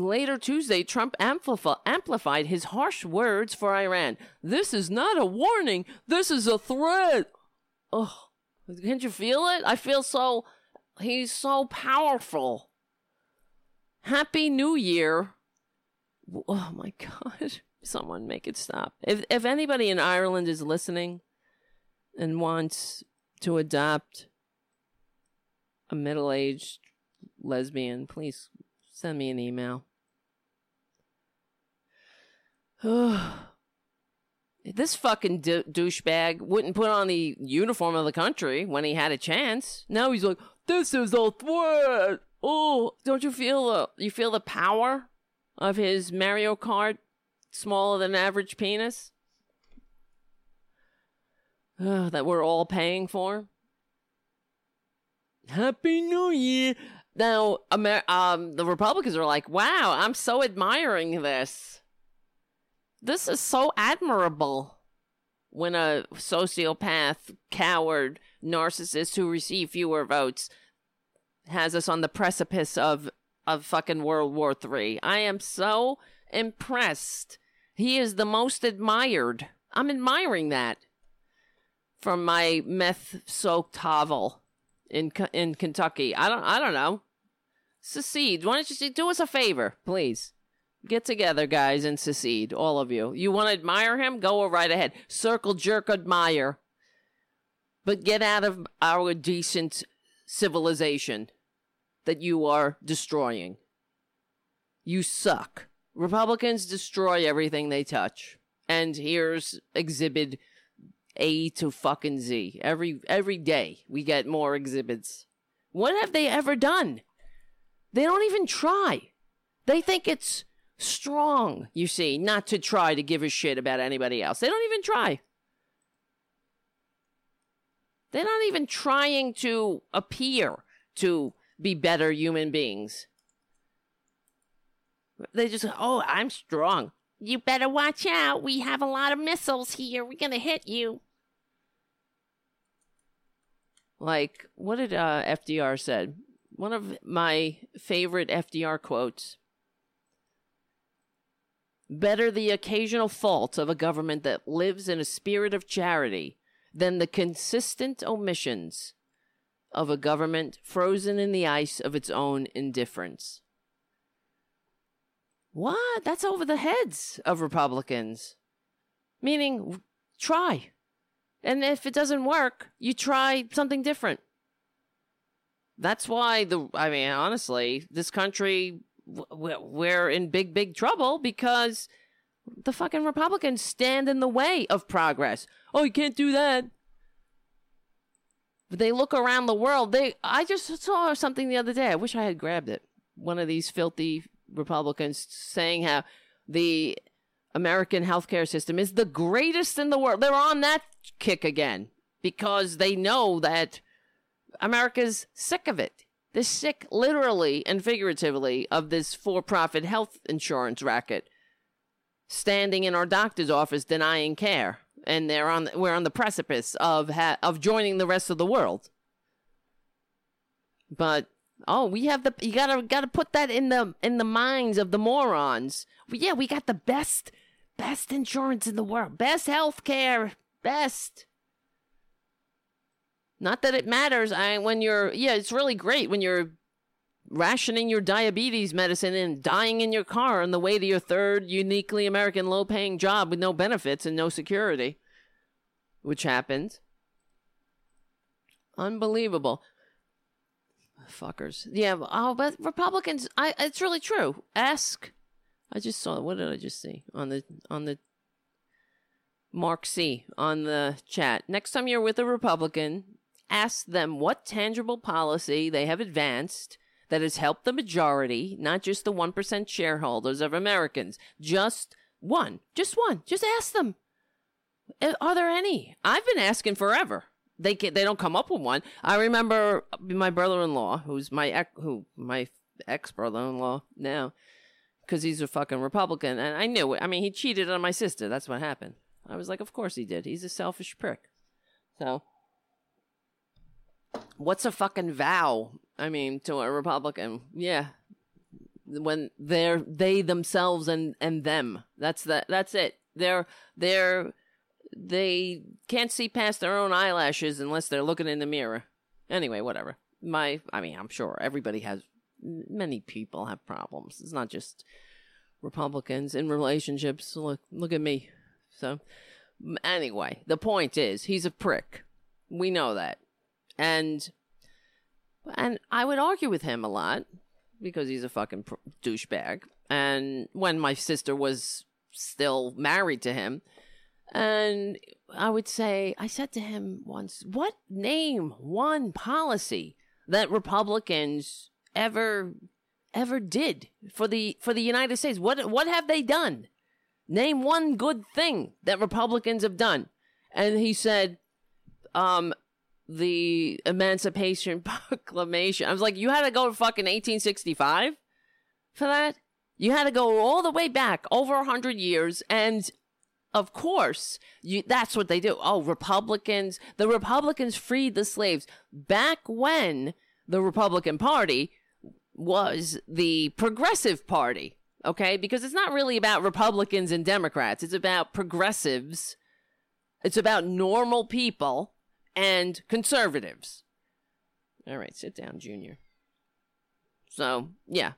Later Tuesday, Trump amplif- amplified his harsh words for Iran. This is not a warning. This is a threat. Ugh. Can't you feel it? I feel so. He's so powerful. Happy New Year. Oh my God. Someone make it stop. If, if anybody in Ireland is listening and wants to adopt a middle aged lesbian, please send me an email. This fucking d- douchebag wouldn't put on the uniform of the country when he had a chance. Now he's like, "This is a threat." Oh, don't you feel the you feel the power of his Mario Kart smaller than average penis that we're all paying for? Happy New Year! Now, Amer- um, the Republicans are like, "Wow, I'm so admiring this." This is so admirable when a sociopath, coward, narcissist who receive fewer votes has us on the precipice of of fucking World War Three. I am so impressed. He is the most admired. I'm admiring that from my meth soaked hovel in in Kentucky. I don't I don't know. Secede. Why don't you do us a favor, please? Get together, guys, and secede, all of you. You want to admire him? Go right ahead. Circle jerk admire. But get out of our decent civilization that you are destroying. You suck. Republicans destroy everything they touch. And here's exhibit A to fucking Z. Every every day we get more exhibits. What have they ever done? They don't even try. They think it's strong, you see, not to try to give a shit about anybody else. They don't even try. They're not even trying to appear to be better human beings. They just, oh, I'm strong. You better watch out. We have a lot of missiles here. We're going to hit you. Like, what did uh, FDR said? One of my favorite FDR quotes Better the occasional fault of a government that lives in a spirit of charity than the consistent omissions of a government frozen in the ice of its own indifference. What? That's over the heads of Republicans. Meaning, try. And if it doesn't work, you try something different. That's why the, I mean, honestly, this country we're in big, big trouble because the fucking Republicans stand in the way of progress. Oh, you can't do that. They look around the world. They, I just saw something the other day. I wish I had grabbed it. One of these filthy Republicans saying how the American healthcare system is the greatest in the world. They're on that kick again because they know that America's sick of it. They're sick, literally and figuratively, of this for profit health insurance racket standing in our doctor's office denying care. And they're on, we're on the precipice of, ha- of joining the rest of the world. But oh, we have the you gotta gotta put that in the in the minds of the morons. Yeah, we got the best best insurance in the world, best health care, best. Not that it matters. I when you're yeah, it's really great when you're rationing your diabetes medicine and dying in your car on the way to your third uniquely American low paying job with no benefits and no security, which happened. Unbelievable. Fuckers. Yeah, oh, but Republicans, I it's really true. Ask I just saw what did I just see on the on the Mark C on the chat. Next time you're with a Republican, ask them what tangible policy they have advanced that has helped the majority, not just the 1% shareholders of Americans. Just one. Just one. Just ask them. Uh, are there any? I've been asking forever. They can, they don't come up with one. I remember my brother-in-law, who's my ex, who my ex brother-in-law now, because he's a fucking Republican, and I knew it. I mean, he cheated on my sister. That's what happened. I was like, of course he did. He's a selfish prick. So, what's a fucking vow? I mean, to a Republican, yeah. When they're they themselves and and them. That's the that's it. They're they're they can't see past their own eyelashes unless they're looking in the mirror. Anyway, whatever. My I mean, I'm sure everybody has many people have problems. It's not just Republicans in relationships. Look look at me. So anyway, the point is he's a prick. We know that. And and I would argue with him a lot because he's a fucking douchebag. And when my sister was still married to him, and I would say, I said to him once, what name one policy that Republicans ever ever did for the for the United States? What what have they done? Name one good thing that Republicans have done. And he said, um, the Emancipation Proclamation. I was like, you had to go to fucking 1865 for that? You had to go all the way back over 100 years. And of course, you, that's what they do. Oh, Republicans, the Republicans freed the slaves back when the Republican Party was the progressive party. Okay. Because it's not really about Republicans and Democrats. It's about progressives. It's about normal people and conservatives. All right, sit down, Junior. So, yeah.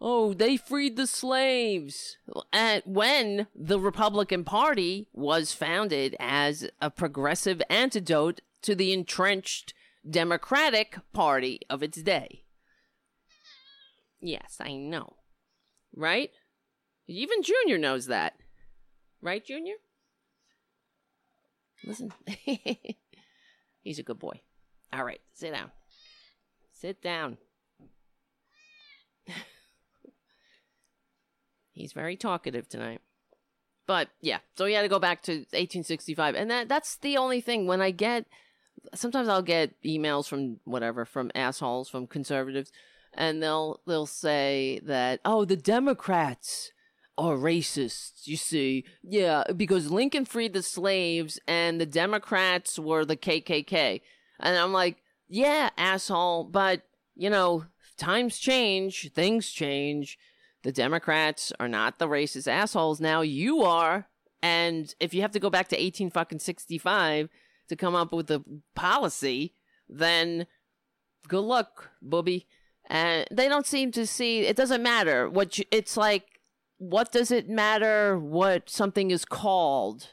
Oh, they freed the slaves. At when the Republican Party was founded as a progressive antidote to the entrenched Democratic Party of its day. Yes, I know. Right? Even Junior knows that. Right, Junior? Listen. He's a good boy. All right, sit down. Sit down. He's very talkative tonight. But yeah, so he had to go back to 1865. And that that's the only thing when I get sometimes I'll get emails from whatever from assholes from conservatives and they'll they'll say that oh the Democrats are racists, you see. Yeah, because Lincoln freed the slaves and the Democrats were the KKK. And I'm like, yeah, asshole, but, you know, times change, things change. The Democrats are not the racist assholes now. You are. And if you have to go back to 18 fucking 65 to come up with a policy, then good luck, booby. And they don't seem to see it doesn't matter what you, it's like what does it matter what something is called?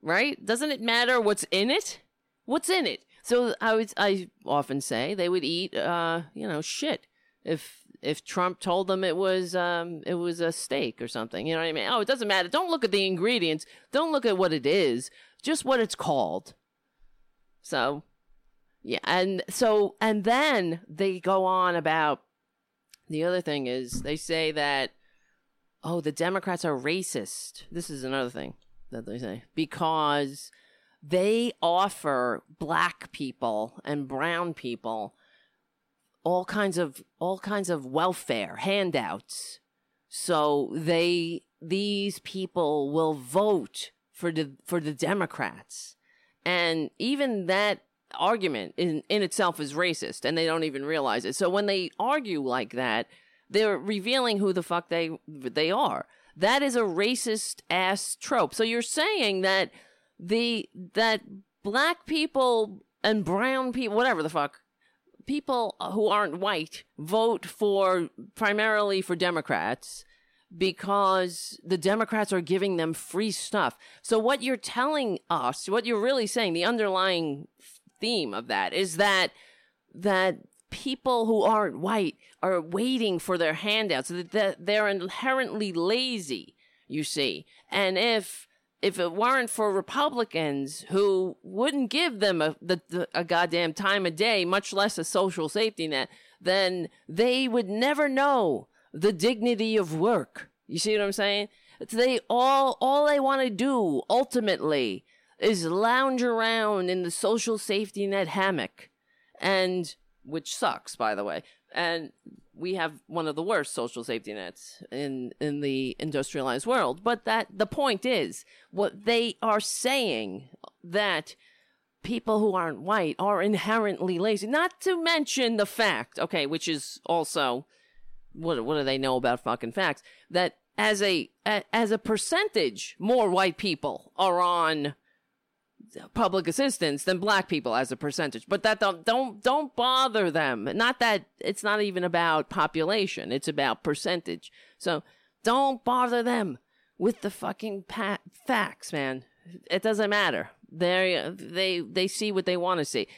Right? Doesn't it matter what's in it? What's in it? So I would I often say they would eat uh, you know, shit. If if Trump told them it was um it was a steak or something, you know what I mean? Oh, it doesn't matter. Don't look at the ingredients. Don't look at what it is. Just what it's called. So yeah, and so and then they go on about the other thing is they say that oh, the Democrats are racist. This is another thing that they say because they offer black people and brown people all kinds of all kinds of welfare handouts. So they these people will vote for the for the Democrats. And even that argument in, in itself is racist and they don't even realize it. So when they argue like that, they're revealing who the fuck they they are. That is a racist ass trope. So you're saying that the that black people and brown people, whatever the fuck, people who aren't white vote for primarily for Democrats because the Democrats are giving them free stuff. So what you're telling us, what you're really saying, the underlying theme of that is that that people who aren't white are waiting for their handouts. They're inherently lazy you see. And if if it weren't for republicans who wouldn't give them a, the, the, a goddamn time of day much less a social safety net then they would never know the dignity of work. You see what i'm saying? They all all they want to do ultimately is lounge around in the social safety net hammock and which sucks, by the way. And we have one of the worst social safety nets in in the industrialized world. But that the point is, what they are saying that people who aren't white are inherently lazy. Not to mention the fact, okay, which is also what what do they know about fucking facts? That as a as a percentage, more white people are on public assistance than black people as a percentage. But that don't don't don't bother them. Not that it's not even about population. It's about percentage. So don't bother them with the fucking pa- facts, man. It doesn't matter. They they they see what they want to see.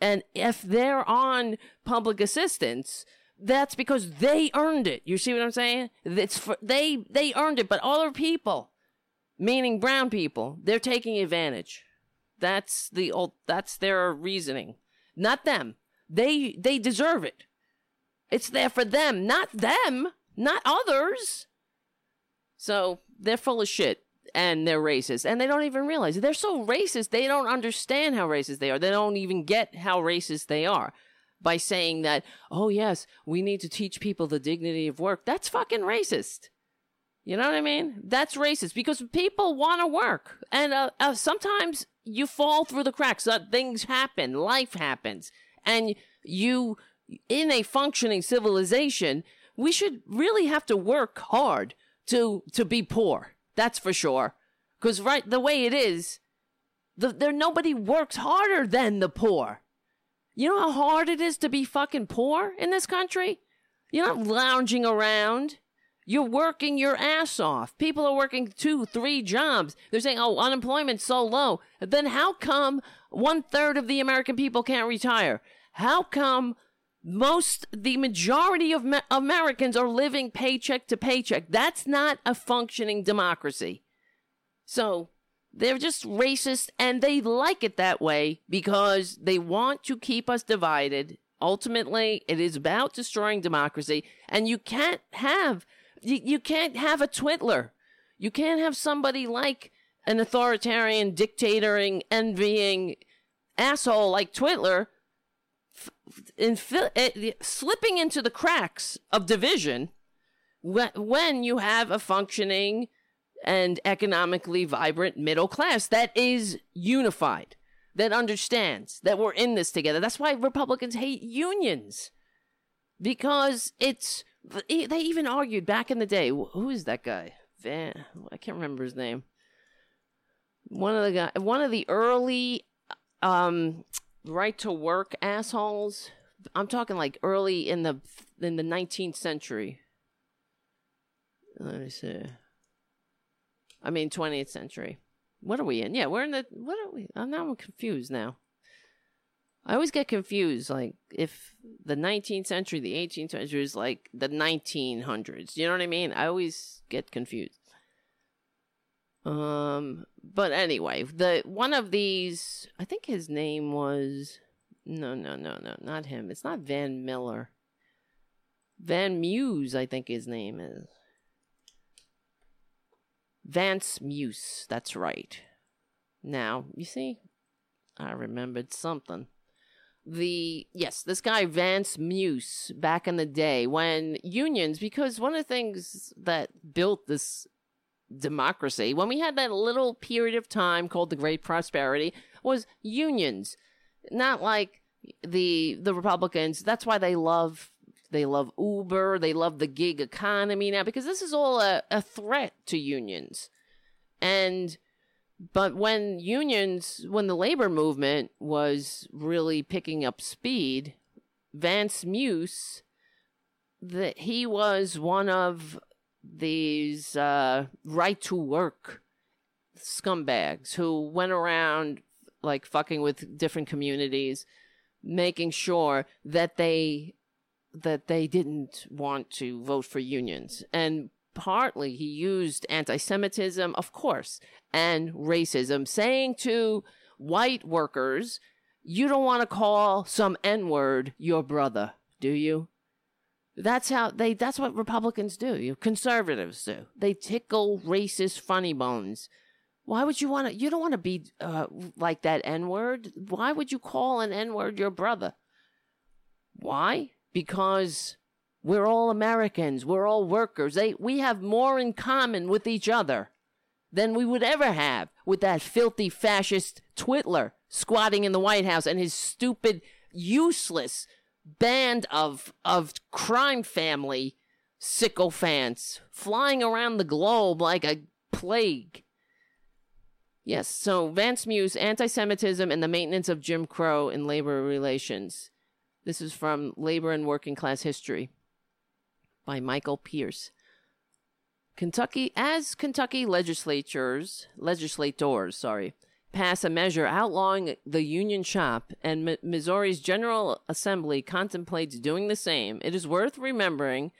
And if they're on public assistance, that's because they earned it. You see what I'm saying? It's for they they earned it, but other people, meaning brown people, they're taking advantage. That's the old. That's their reasoning, not them. They they deserve it. It's there for them, not them, not others. So they're full of shit and they're racist and they don't even realize it. They're so racist they don't understand how racist they are. They don't even get how racist they are by saying that, oh yes, we need to teach people the dignity of work. That's fucking racist. You know what I mean? That's racist because people want to work. And uh, uh, sometimes you fall through the cracks. Uh, things happen, life happens, and you, in a functioning civilization, we should really have to work hard to to be poor. That's for sure. Because right, the way it is, the, there nobody works harder than the poor. You know how hard it is to be fucking poor in this country. You're not lounging around. You're working your ass off. People are working two, three jobs. They're saying, oh, unemployment's so low. Then how come one third of the American people can't retire? How come most, the majority of me- Americans are living paycheck to paycheck? That's not a functioning democracy. So they're just racist and they like it that way because they want to keep us divided. Ultimately, it is about destroying democracy, and you can't have you, you can't have a Twitler. You can't have somebody like an authoritarian, dictatoring, envying asshole like Twitler f- in, uh, slipping into the cracks of division when, when you have a functioning and economically vibrant middle class that is unified, that understands that we're in this together. That's why Republicans hate unions because it's they even argued back in the day. Who is that guy? Van. I can't remember his name. One of the guy. One of the early, um, right to work assholes. I'm talking like early in the in the 19th century. Let me see. I mean 20th century. What are we in? Yeah, we're in the. What are we? I'm now confused now. I always get confused, like if the 19th century, the 18th century is like the 1900s. You know what I mean? I always get confused. Um, but anyway, the one of these, I think his name was no, no, no, no, not him. It's not Van Miller. Van Muse, I think his name is. Vance Muse, that's right. Now, you see, I remembered something the yes, this guy Vance Muse back in the day when unions, because one of the things that built this democracy, when we had that little period of time called the Great Prosperity, was unions. Not like the the Republicans. That's why they love they love Uber, they love the gig economy now, because this is all a, a threat to unions. And But when unions, when the labor movement was really picking up speed, Vance Muse, that he was one of these uh, right to work scumbags who went around like fucking with different communities, making sure that they that they didn't want to vote for unions. And partly he used anti Semitism, of course, and racism, saying to white workers, You don't want to call some N word your brother, do you? That's how they that's what Republicans do. You conservatives do. They tickle racist funny bones. Why would you want to you don't want to be uh, like that N-word? Why would you call an N-word your brother? Why? Because we're all Americans. We're all workers. They, we have more in common with each other than we would ever have with that filthy fascist Twitler squatting in the White House and his stupid, useless band of of crime family sycophants flying around the globe like a plague. Yes, so Vance Muse, anti-Semitism and the maintenance of Jim Crow in labor relations. This is from Labor and Working Class History by Michael Pierce. Kentucky, as Kentucky legislatures, legislators, sorry, pass a measure outlawing the union shop and M- Missouri's General Assembly contemplates doing the same, it is worth remembering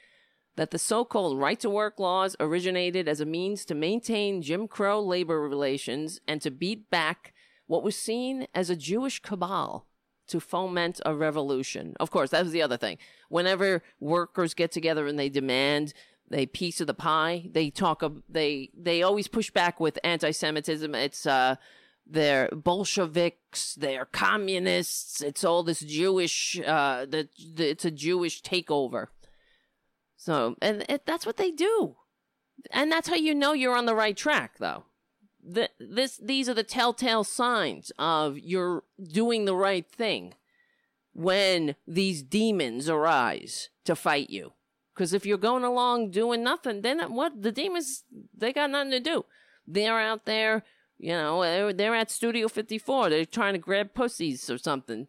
that the so-called right to work laws originated as a means to maintain Jim Crow labor relations and to beat back what was seen as a Jewish cabal to foment a revolution. Of course, that was the other thing. Whenever workers get together and they demand a piece of the pie, they talk. Of they they always push back with anti-Semitism. It's uh, they're Bolsheviks, they're communists. It's all this Jewish. Uh, the, the it's a Jewish takeover. So, and it, that's what they do, and that's how you know you're on the right track, though the, this these are the telltale signs of you're doing the right thing when these demons arise to fight you. Because if you're going along doing nothing, then what? The demons they got nothing to do. They're out there, you know, they're, they're at Studio 54. They're trying to grab pussies or something.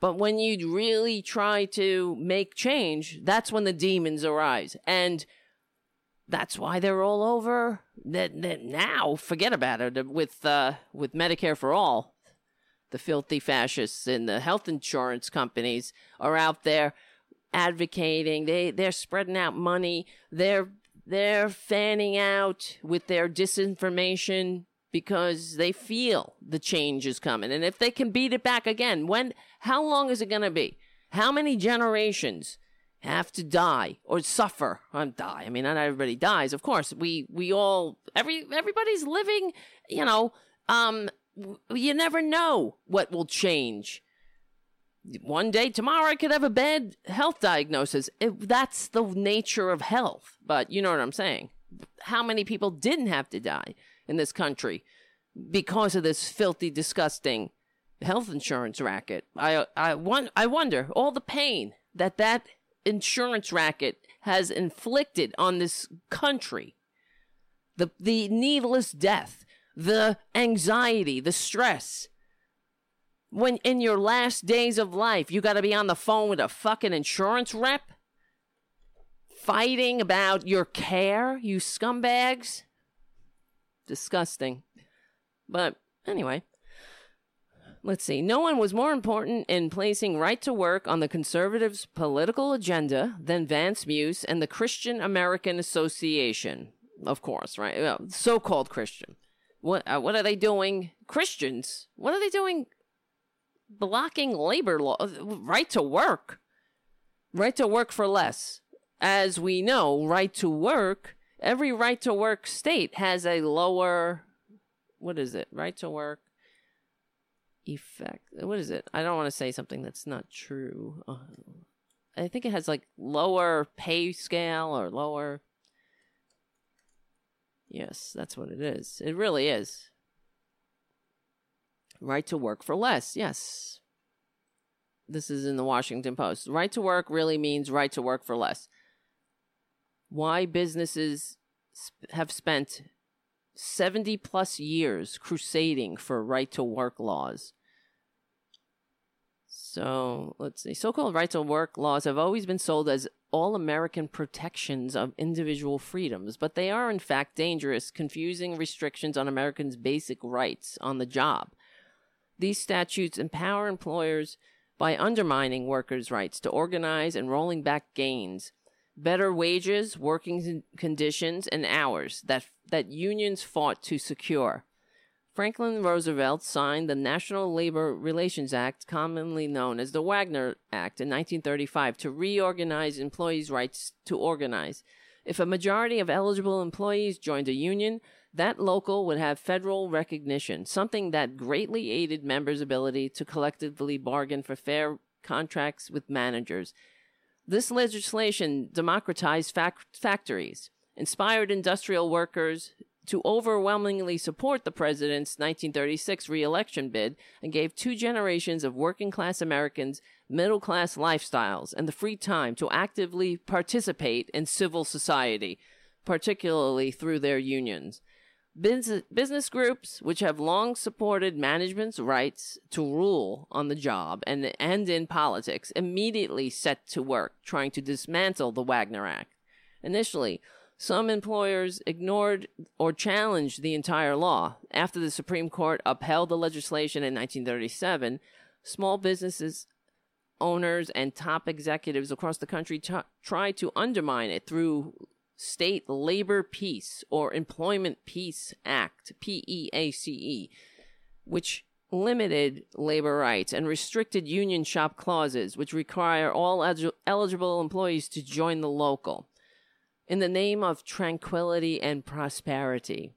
But when you really try to make change, that's when the demons arise. And that's why they're all over. That, that now forget about it with uh, with Medicare for all. The filthy fascists and the health insurance companies are out there advocating. They they're spreading out money. They're they're fanning out with their disinformation because they feel the change is coming. And if they can beat it back again when how long is it going to be? How many generations have to die or suffer or die. I mean, not everybody dies, of course. We we all every everybody's living. You know, um, you never know what will change. One day, tomorrow, I could have a bad health diagnosis. It, that's the nature of health. But you know what I'm saying. How many people didn't have to die in this country because of this filthy, disgusting health insurance racket? I I I wonder all the pain that that insurance racket has inflicted on this country. The, the needless death, the anxiety, the stress. When in your last days of life, you got to be on the phone with a fucking insurance rep fighting about your care, you scumbags. Disgusting. But anyway, let's see. No one was more important in placing right to work on the conservatives' political agenda than Vance Muse and the Christian American Association. Of course, right? Well, so-called Christian. What uh, what are they doing? Christians. What are they doing? Blocking labor law, uh, right to work, right to work for less. As we know, right to work. Every right to work state has a lower. What is it? Right to work effect. What is it? I don't want to say something that's not true. Uh, I think it has like lower pay scale or lower. Yes, that's what it is. It really is. Right to work for less. Yes. This is in the Washington Post. Right to work really means right to work for less. Why businesses have spent 70 plus years crusading for right to work laws. So let's see. So called right to work laws have always been sold as all American protections of individual freedoms, but they are in fact dangerous, confusing restrictions on Americans' basic rights on the job. These statutes empower employers by undermining workers' rights to organize and rolling back gains, better wages, working conditions, and hours that, that unions fought to secure. Franklin Roosevelt signed the National Labor Relations Act, commonly known as the Wagner Act, in 1935 to reorganize employees' rights to organize. If a majority of eligible employees joined a union, that local would have federal recognition, something that greatly aided members' ability to collectively bargain for fair contracts with managers. This legislation democratized fac- factories, inspired industrial workers to overwhelmingly support the president's 1936 reelection bid and gave two generations of working class Americans middle class lifestyles and the free time to actively participate in civil society, particularly through their unions. Business groups, which have long supported management's rights to rule on the job and, and in politics, immediately set to work trying to dismantle the Wagner Act. Initially, some employers ignored or challenged the entire law. After the Supreme Court upheld the legislation in 1937, small businesses owners and top executives across the country t- tried to undermine it through State Labor Peace or Employment Peace Act, P E A C E, which limited labor rights and restricted union shop clauses, which require all eligible employees to join the local in the name of tranquility and prosperity.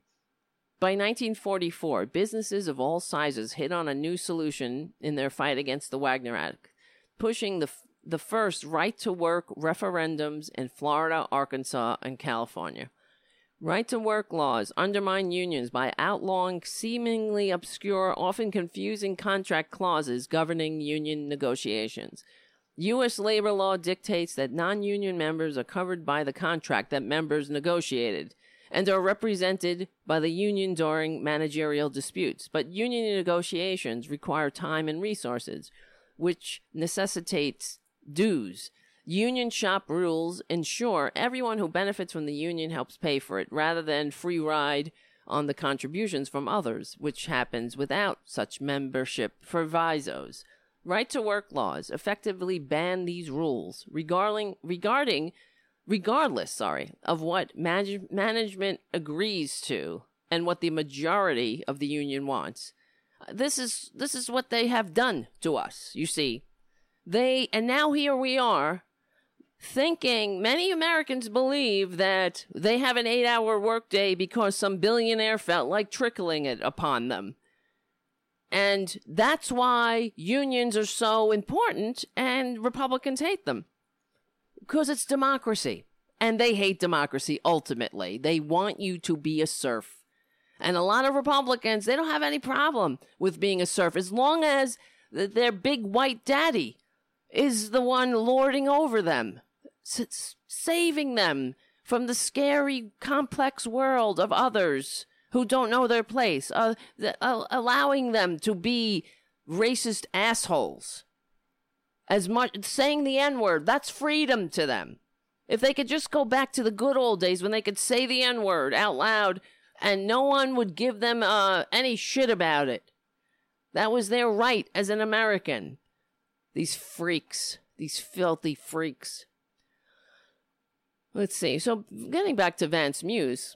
By 1944, businesses of all sizes hit on a new solution in their fight against the Wagner Act, pushing the, the first right to work referendums in Florida, Arkansas, and California. Right to work laws undermine unions by outlawing seemingly obscure, often confusing contract clauses governing union negotiations. U.S. labor law dictates that non union members are covered by the contract that members negotiated and are represented by the union during managerial disputes. But union negotiations require time and resources, which necessitates dues. Union shop rules ensure everyone who benefits from the union helps pay for it rather than free ride on the contributions from others, which happens without such membership provisos. Right to work laws effectively ban these rules regarding regarding regardless, sorry, of what manage, management agrees to and what the majority of the union wants. This is this is what they have done to us, you see. They and now here we are thinking many Americans believe that they have an 8-hour workday because some billionaire felt like trickling it upon them. And that's why unions are so important and Republicans hate them. Because it's democracy. And they hate democracy ultimately. They want you to be a serf. And a lot of Republicans, they don't have any problem with being a serf as long as their big white daddy is the one lording over them, saving them from the scary, complex world of others who don't know their place, uh, uh, allowing them to be racist assholes. As much saying the N word, that's freedom to them. If they could just go back to the good old days when they could say the N word out loud and no one would give them uh, any shit about it. That was their right as an American. These freaks, these filthy freaks. Let's see. So, getting back to Vance Muse,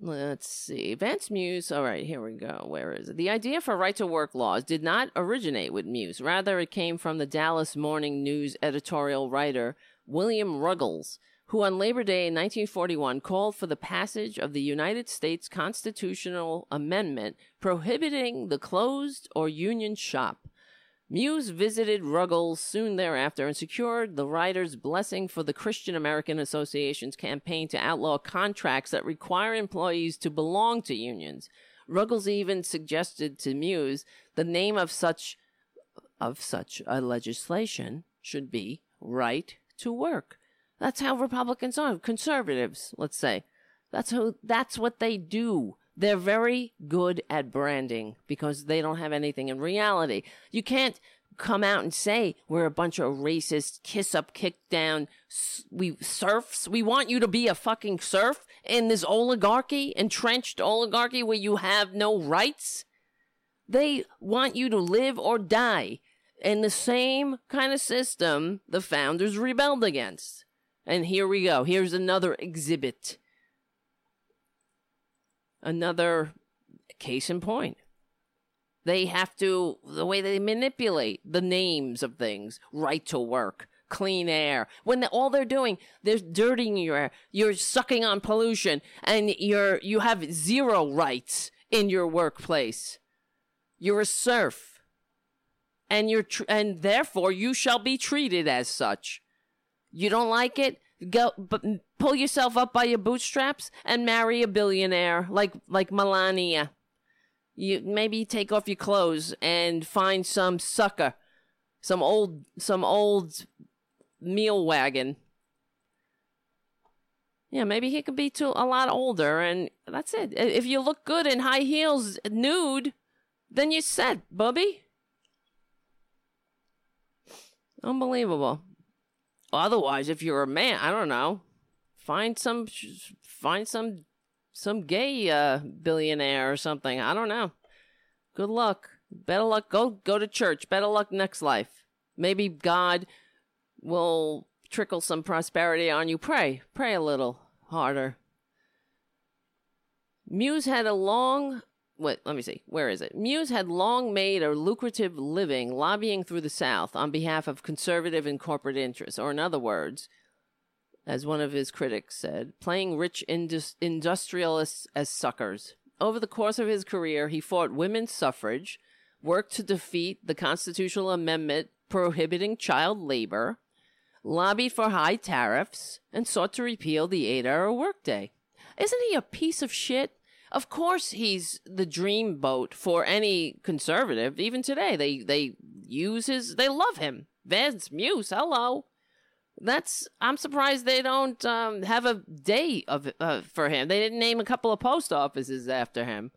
Let's see. Vance Muse. All right, here we go. Where is it? The idea for right to work laws did not originate with Muse. Rather, it came from the Dallas Morning News editorial writer William Ruggles, who on Labor Day in 1941 called for the passage of the United States constitutional amendment prohibiting the closed or union shop. Muse visited Ruggles soon thereafter and secured the writer's blessing for the Christian American Association's campaign to outlaw contracts that require employees to belong to unions. Ruggles even suggested to Muse the name of such of such a legislation should be right to work. That's how Republicans are, conservatives, let's say. That's who that's what they do. They're very good at branding because they don't have anything in reality. You can't come out and say we're a bunch of racist, kiss up, kick down, we serfs. We want you to be a fucking serf in this oligarchy, entrenched oligarchy where you have no rights. They want you to live or die in the same kind of system the founders rebelled against. And here we go. Here's another exhibit. Another case in point. They have to, the way they manipulate the names of things, right to work, clean air. When they, all they're doing, they're dirtying your air. You're sucking on pollution and you're, you have zero rights in your workplace. You're a serf. And you're, tr- and therefore you shall be treated as such. You don't like it? Go, but pull yourself up by your bootstraps and marry a billionaire like, like Melania. You maybe take off your clothes and find some sucker, some old, some old meal wagon. Yeah, maybe he could be too a lot older, and that's it. If you look good in high heels, nude, then you're set, Bubby. Unbelievable. Otherwise, if you're a man, I don't know, find some, find some, some gay uh, billionaire or something. I don't know. Good luck. Better luck. Go go to church. Better luck next life. Maybe God will trickle some prosperity on you. Pray. Pray a little harder. Muse had a long what let me see. Where is it? Muse had long made a lucrative living lobbying through the south on behalf of conservative and corporate interests. Or in other words as one of his critics said playing rich indus- industrialists as suckers. Over the course of his career he fought women's suffrage worked to defeat the constitutional amendment prohibiting child labor lobbied for high tariffs and sought to repeal the eight-hour workday. Isn't he a piece of shit of course, he's the dream boat for any conservative. Even today, they they use his. They love him. Vance Muse. Hello. That's. I'm surprised they don't um, have a day of uh, for him. They didn't name a couple of post offices after him.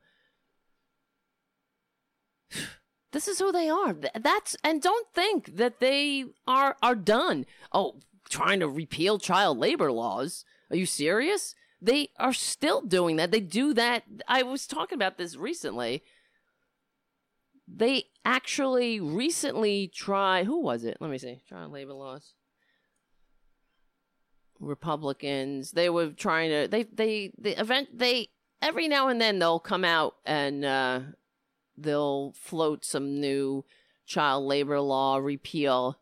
This is who they are. That's and don't think that they are are done. Oh, trying to repeal child labor laws. Are you serious? They are still doing that. They do that. I was talking about this recently. They actually recently try. Who was it? Let me see. Trying labor laws. Republicans. They were trying to. They they the event. They every now and then they'll come out and uh, they'll float some new child labor law repeal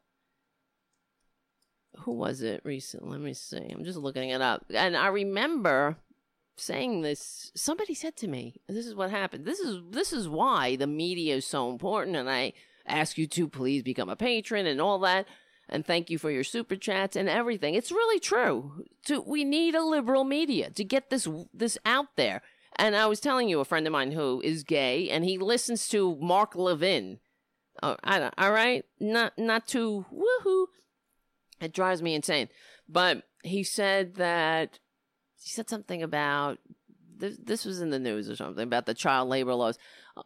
who was it recently? Let me see. I'm just looking it up. And I remember saying this somebody said to me this is what happened. This is this is why the media is so important and i ask you to please become a patron and all that and thank you for your super chats and everything. It's really true. To we need a liberal media to get this this out there. And i was telling you a friend of mine who is gay and he listens to mark levin. Uh, I, don't, all right? Not not to woohoo it drives me insane. But he said that he said something about this, this was in the news or something about the child labor laws. Uh,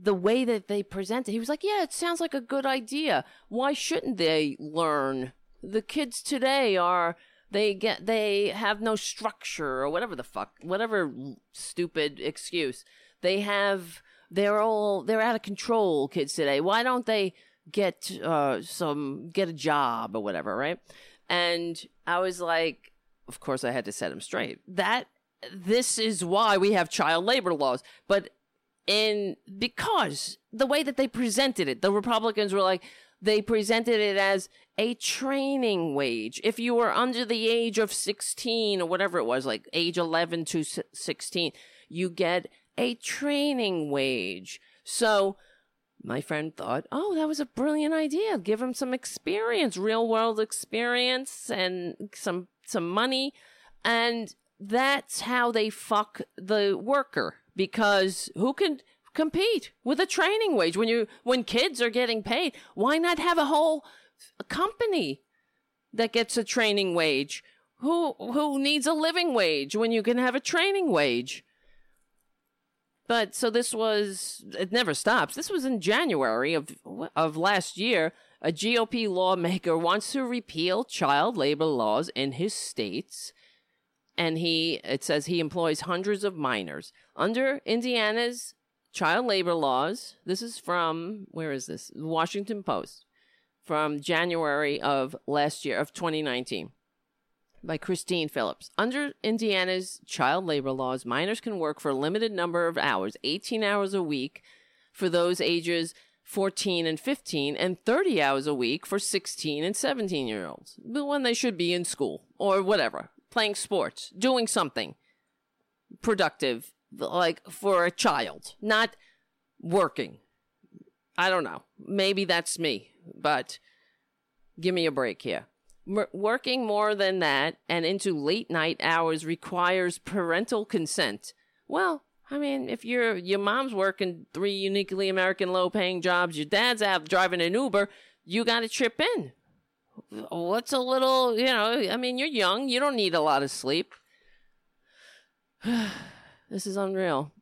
the way that they presented, he was like, "Yeah, it sounds like a good idea. Why shouldn't they learn? The kids today are they get they have no structure or whatever the fuck, whatever stupid excuse they have. They're all they're out of control. Kids today. Why don't they get uh, some get a job or whatever, right? And I was like, of course, I had to set him straight. That this is why we have child labor laws, but in because the way that they presented it, the Republicans were like they presented it as a training wage. If you were under the age of 16 or whatever it was, like age 11 to 16, you get a training wage. So my friend thought, oh, that was a brilliant idea. Give him some experience, real world experience and some, some money. And that's how they fuck the worker because who can compete with a training wage when you, when kids are getting paid? Why not have a whole company that gets a training wage? Who who needs a living wage when you can have a training wage? But so this was it never stops. This was in January of of last year. A GOP lawmaker wants to repeal child labor laws in his states and he it says he employs hundreds of minors. Under Indiana's child labor laws, this is from where is this? Washington Post from January of last year of 2019 by Kristine Phillips. Under Indiana's child labor laws, minors can work for a limited number of hours, 18 hours a week for those ages 14 and 15 and 30 hours a week for 16 and 17 year olds but when they should be in school or whatever, playing sports, doing something productive like for a child, not working. I don't know. Maybe that's me, but give me a break here. Working more than that and into late night hours requires parental consent. Well, I mean, if your your mom's working three uniquely American low paying jobs, your dad's out driving an Uber, you got to chip in. What's a little, you know, I mean, you're young, you don't need a lot of sleep. this is unreal.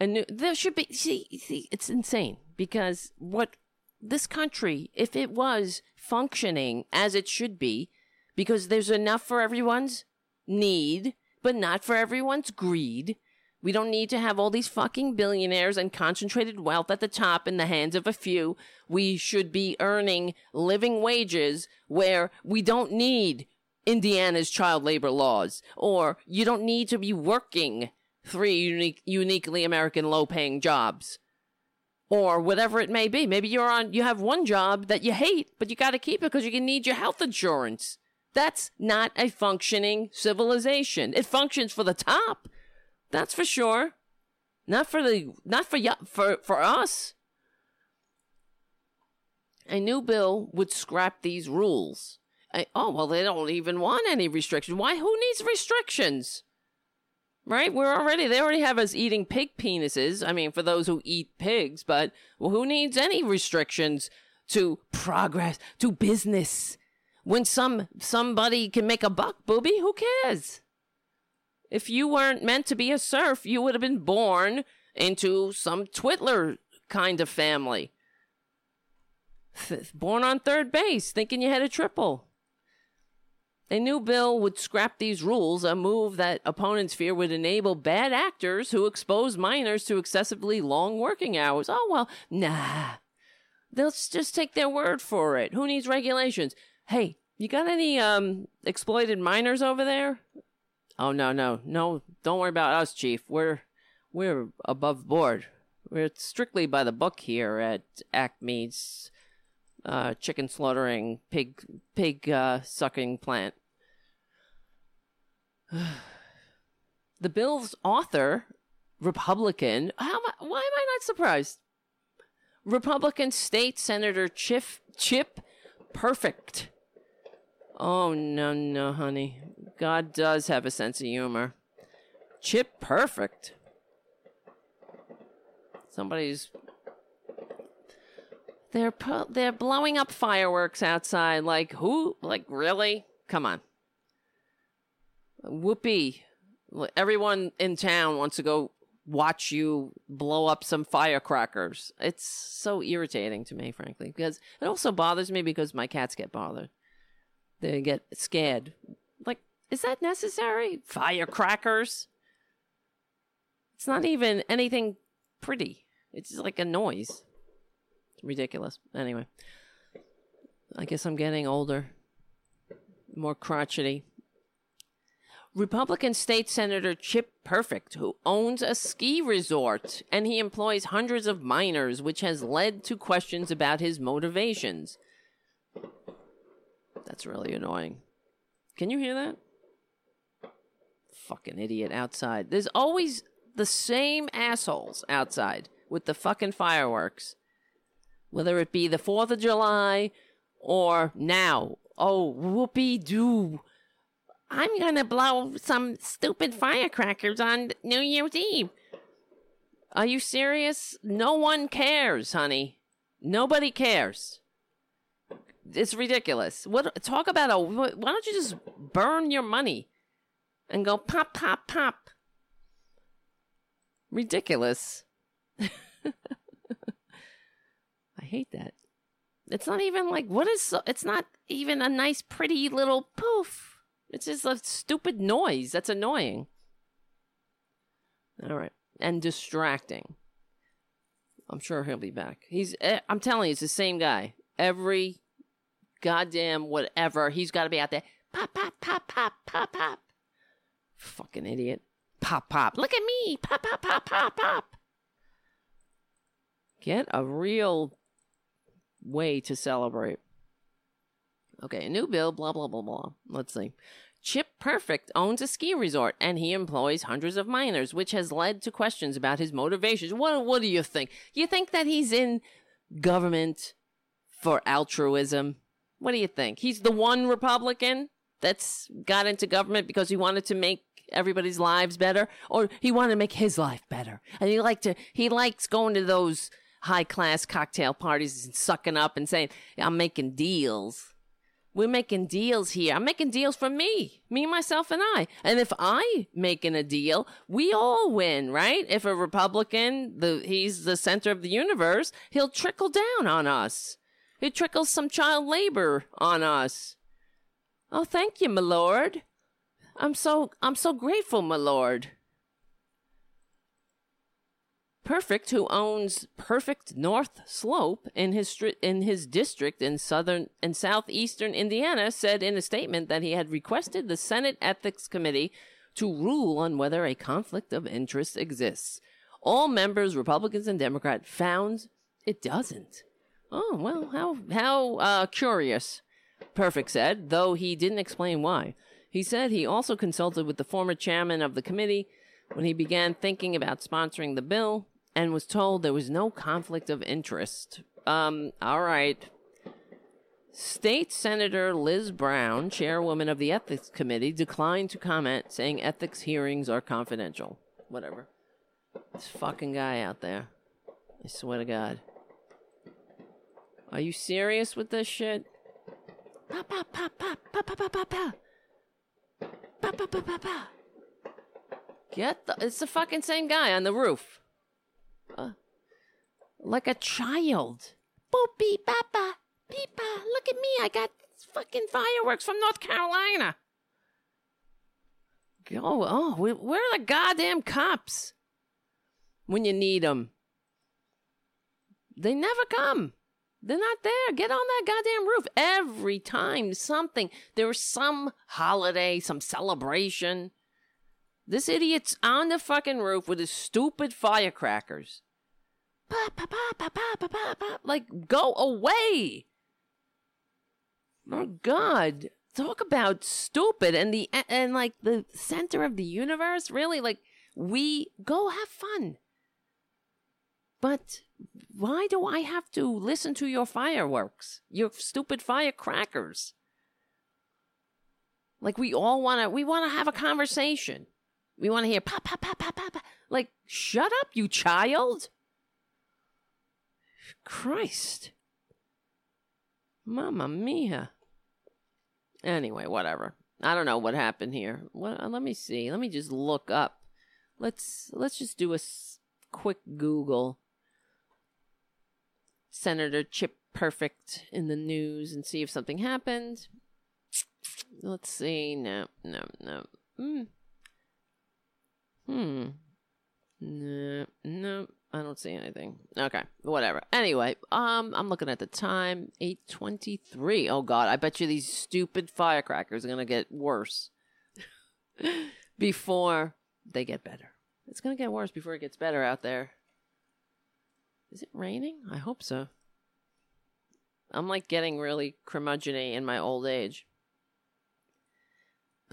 And there should be see, see it's insane because what this country, if it was functioning as it should be, because there's enough for everyone's need, but not for everyone's greed. We don't need to have all these fucking billionaires and concentrated wealth at the top in the hands of a few. We should be earning living wages where we don't need Indiana's child labor laws, or you don't need to be working three unique, uniquely American low paying jobs or whatever it may be. Maybe you're on, you have one job that you hate, but you got to keep it because you can need your health insurance. That's not a functioning civilization. It functions for the top. That's for sure. Not for the, not for, for, for us. A new bill would scrap these rules. I, oh, well, they don't even want any restrictions. Why? Who needs restrictions? Right? We're already, they already have us eating pig penises. I mean, for those who eat pigs, but who needs any restrictions to progress, to business? When some, somebody can make a buck, booby, who cares? If you weren't meant to be a serf, you would have been born into some twiddler kind of family. Born on third base, thinking you had a triple. A new bill would scrap these rules, a move that opponents fear would enable bad actors who expose minors to excessively long working hours. Oh, well, nah. They'll just take their word for it. Who needs regulations? Hey, you got any um exploited minors over there? Oh no, no, no, don't worry about us, Chief. We're we're above board. We're strictly by the book here at Acme's uh, chicken slaughtering, pig pig uh, sucking plant. the bill's author, Republican. How am I, why am I not surprised? Republican State Senator Chip Chip Perfect. Oh no no honey, God does have a sense of humor. Chip Perfect. Somebody's they're pu- they're blowing up fireworks outside. Like who? Like really? Come on. Whoopee! Everyone in town wants to go watch you blow up some firecrackers. It's so irritating to me, frankly, because it also bothers me because my cats get bothered. They get scared. Like, is that necessary? Firecrackers? It's not even anything pretty. It's just like a noise ridiculous. Anyway, I guess I'm getting older, more crotchety. Republican State Senator Chip Perfect, who owns a ski resort and he employs hundreds of minors, which has led to questions about his motivations. That's really annoying. Can you hear that? Fucking idiot outside. There's always the same assholes outside with the fucking fireworks whether it be the 4th of July or now. Oh, whoopee doo. I'm gonna blow some stupid firecrackers on New Year's Eve. Are you serious? No one cares, honey. Nobody cares. It's ridiculous. What talk about a why don't you just burn your money and go pop pop pop? Ridiculous. I hate that. It's not even like what is it's not even a nice pretty little poof. It's just a stupid noise that's annoying. All right. And distracting. I'm sure he'll be back. He's eh, I'm telling you it's the same guy. Every goddamn whatever, he's got to be out there. Pop pop pop pop pop pop. Fucking idiot. Pop pop. Look at me. Pop pop pop pop pop. Get a real way to celebrate. Okay, a new bill, blah, blah, blah, blah. Let's see. Chip Perfect owns a ski resort and he employs hundreds of minors, which has led to questions about his motivations. What, what do you think? You think that he's in government for altruism? What do you think? He's the one Republican that's got into government because he wanted to make everybody's lives better or he wanted to make his life better. And he liked to he likes going to those high class cocktail parties and sucking up and saying, I'm making deals. We're making deals here. I'm making deals for me, me, myself, and I. And if I making a deal, we all win, right? If a Republican, the he's the center of the universe, he'll trickle down on us. He trickles some child labor on us. Oh, thank you, my lord. I'm so I'm so grateful, my lord. Perfect, who owns Perfect North Slope in his stri- in his district in southern and southeastern Indiana, said in a statement that he had requested the Senate Ethics Committee to rule on whether a conflict of interest exists. All members, Republicans and Democrats, found it doesn't. Oh well, how how uh, curious. Perfect said, though he didn't explain why. He said he also consulted with the former chairman of the committee when he began thinking about sponsoring the bill and was told there was no conflict of interest. Um, all right. State Senator Liz Brown, chairwoman of the Ethics Committee, declined to comment, saying ethics hearings are confidential. Whatever. This fucking guy out there. I swear to God. Are you serious with this shit? Pop. Pop, pop, pop, pop, pop. Get the. It's the fucking same guy on the roof. Uh, like a child. Boop, beep, papa, beepa. Look at me. I got fucking fireworks from North Carolina. Oh, oh, where are the goddamn cops when you need them? They never come. They're not there. Get on that goddamn roof. Every time something, there's some holiday, some celebration. This idiot's on the fucking roof with his stupid firecrackers. Like, go away. My God. Talk about stupid and the and like the center of the universe, really like we go have fun. But why do I have to listen to your fireworks? Your stupid firecrackers. Like we all want to we want to have a conversation. We want to hear pop pop pop pop pop. Like shut up, you child. Christ. Mamma mia. Anyway, whatever. I don't know what happened here. What, uh, let me see. Let me just look up. Let's let's just do a s- quick Google. Senator Chip Perfect in the news and see if something happened. Let's see. No, no, no. Hmm. Hmm. No, no. I don't see anything. Okay, whatever. Anyway, um, I'm looking at the time, eight twenty-three. Oh God, I bet you these stupid firecrackers are gonna get worse before they get better. It's gonna get worse before it gets better out there. Is it raining? I hope so. I'm like getting really curmudgeon in my old age.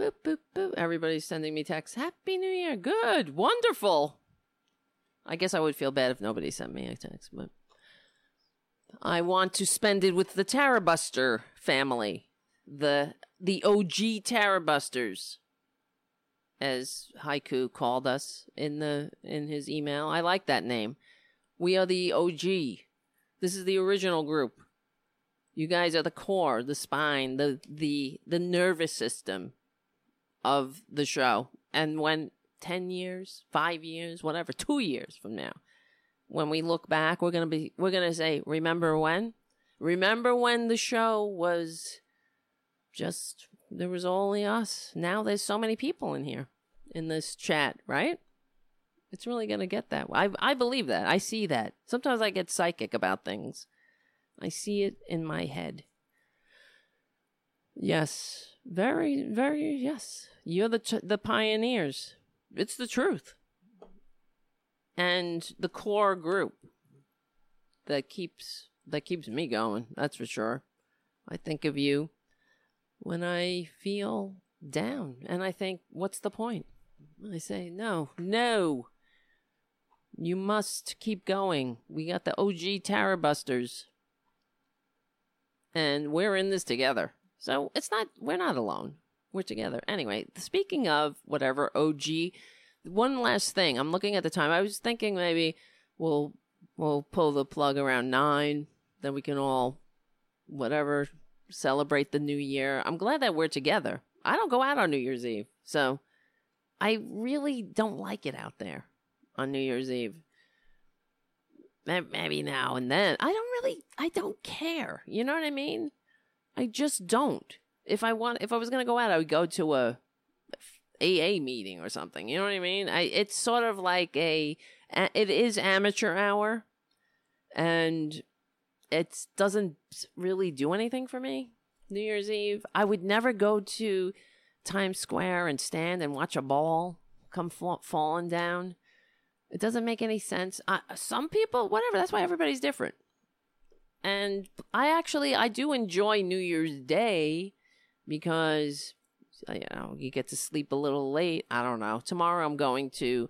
Boop boop boop. Everybody's sending me texts. Happy New Year. Good. Wonderful. I guess I would feel bad if nobody sent me a text, but I want to spend it with the Tara Buster family, the the OG Tara Busters, as Haiku called us in the in his email. I like that name. We are the OG. This is the original group. You guys are the core, the spine, the the the nervous system of the show. And when 10 years, 5 years, whatever, 2 years from now, when we look back, we're going to be we're going to say, "Remember when?" Remember when the show was just there was only us. Now there's so many people in here in this chat, right? It's really going to get that. I I believe that. I see that. Sometimes I get psychic about things. I see it in my head. Yes, very very yes. You're the the pioneers. It's the truth. And the core group that keeps that keeps me going. That's for sure. I think of you when I feel down and I think, what's the point? I say, no, no. You must keep going. We got the OG Tara Busters. And we're in this together. So it's not, we're not alone. We're together. Anyway, speaking of whatever OG, one last thing. I'm looking at the time. I was thinking maybe we'll we'll pull the plug around nine. Then we can all whatever celebrate the new year. I'm glad that we're together. I don't go out on New Year's Eve. So I really don't like it out there on New Year's Eve. Maybe now and then. I don't really I don't care. You know what I mean? I just don't. If I want if I was to go out, I would go to a AA meeting or something. You know what I mean? I it's sort of like a it is amateur hour and it doesn't really do anything for me. New Year's Eve, I would never go to Times Square and stand and watch a ball come fall- falling down. It doesn't make any sense. I, some people, whatever. That's why everybody's different. And I actually I do enjoy New Year's Day because you know you get to sleep a little late. I don't know. Tomorrow I'm going to.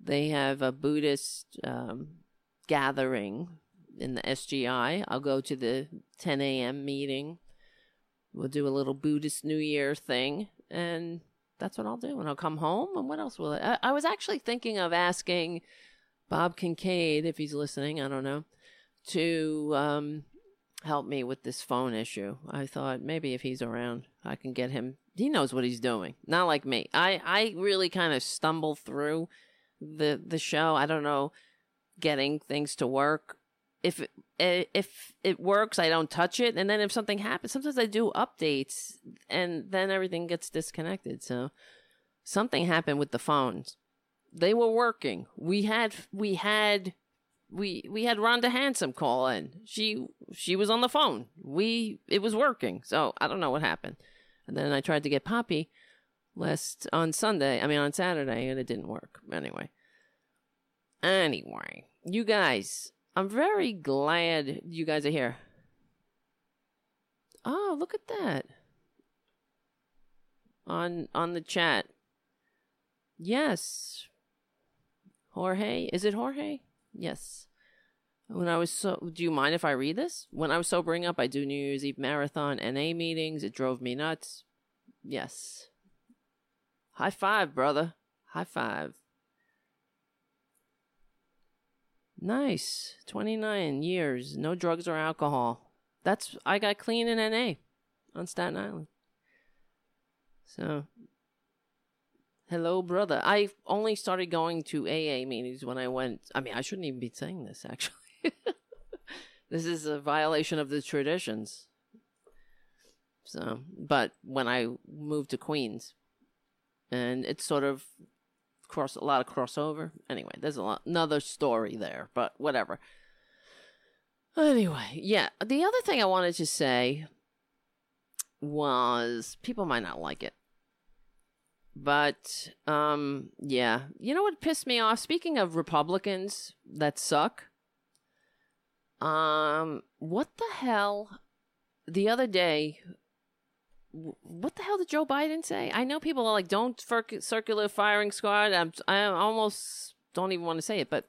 They have a Buddhist um, gathering in the SGI. I'll go to the 10 a.m. meeting. We'll do a little Buddhist New Year thing, and that's what I'll do. And I'll come home. And what else will I? I was actually thinking of asking Bob Kincaid if he's listening. I don't know to um, help me with this phone issue. I thought maybe if he's around, I can get him. He knows what he's doing. Not like me. I I really kind of stumble through the the show. I don't know getting things to work if it, eh, if it works, I don't touch it, and then if something happens, sometimes I do updates, and then everything gets disconnected. So something happened with the phones. They were working. We had we had we we had Rhonda Handsome call in. She she was on the phone. We it was working. So I don't know what happened. And then I tried to get Poppy last on Sunday. I mean on Saturday, and it didn't work. Anyway. Anyway, you guys, I'm very glad you guys are here. Oh, look at that. On on the chat. Yes. Jorge, is it Jorge? Yes. When I was so do you mind if I read this? When I was sobering up, I do New Year's Eve marathon NA meetings. It drove me nuts. Yes. High five, brother. High five. Nice. 29 years. No drugs or alcohol. That's I got clean in NA on Staten Island. So Hello, brother. I only started going to AA meetings when I went. I mean, I shouldn't even be saying this, actually. this is a violation of the traditions. So, but when I moved to Queens, and it's sort of cross a lot of crossover. Anyway, there's a lot another story there, but whatever. Anyway, yeah. The other thing I wanted to say was people might not like it. But um yeah, you know what pissed me off? Speaking of Republicans that suck, um what the hell the other day what the hell did Joe Biden say? I know people are like, "Don't circular firing squad." I'm, I almost don't even want to say it, but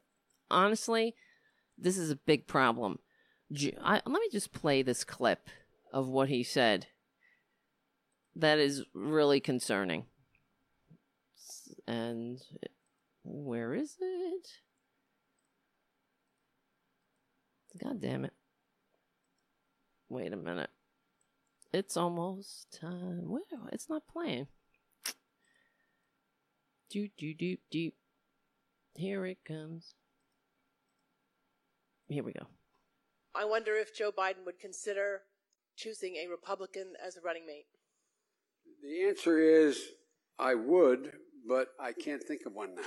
honestly, this is a big problem. I, let me just play this clip of what he said. That is really concerning. And where is it? God damn it. Wait a minute. It's almost time. Where? It's not playing. Do do do do. Here it comes. Here we go. I wonder if Joe Biden would consider choosing a Republican as a running mate. The answer is I would, but I can't think of one now.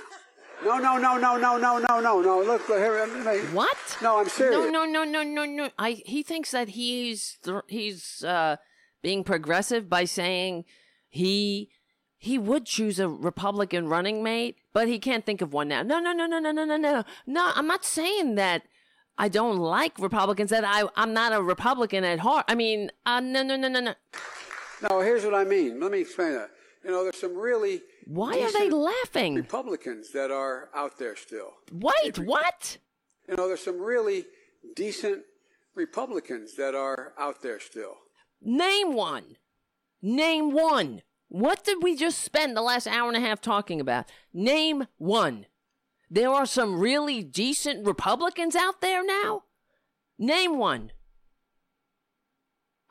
No, no, no, no, no, no, no, no, no. Look, here. What? No, I'm serious. No, no, no, no, no, no. I he thinks that he's th- he's uh, being progressive by saying he he would choose a Republican running mate, but he can't think of one now. No, no, no, no, no, no, no, no. No, I'm not saying that I don't like Republicans. That I I'm not a Republican at heart. I mean, uh, no, no, no, no, no. No, here's what I mean. Let me explain that. You know, there's some really why are they laughing? Republicans that are out there still. Wait, what? You know, there's some really decent Republicans that are out there still. Name one. Name one. What did we just spend the last hour and a half talking about? Name one. There are some really decent Republicans out there now? Name one.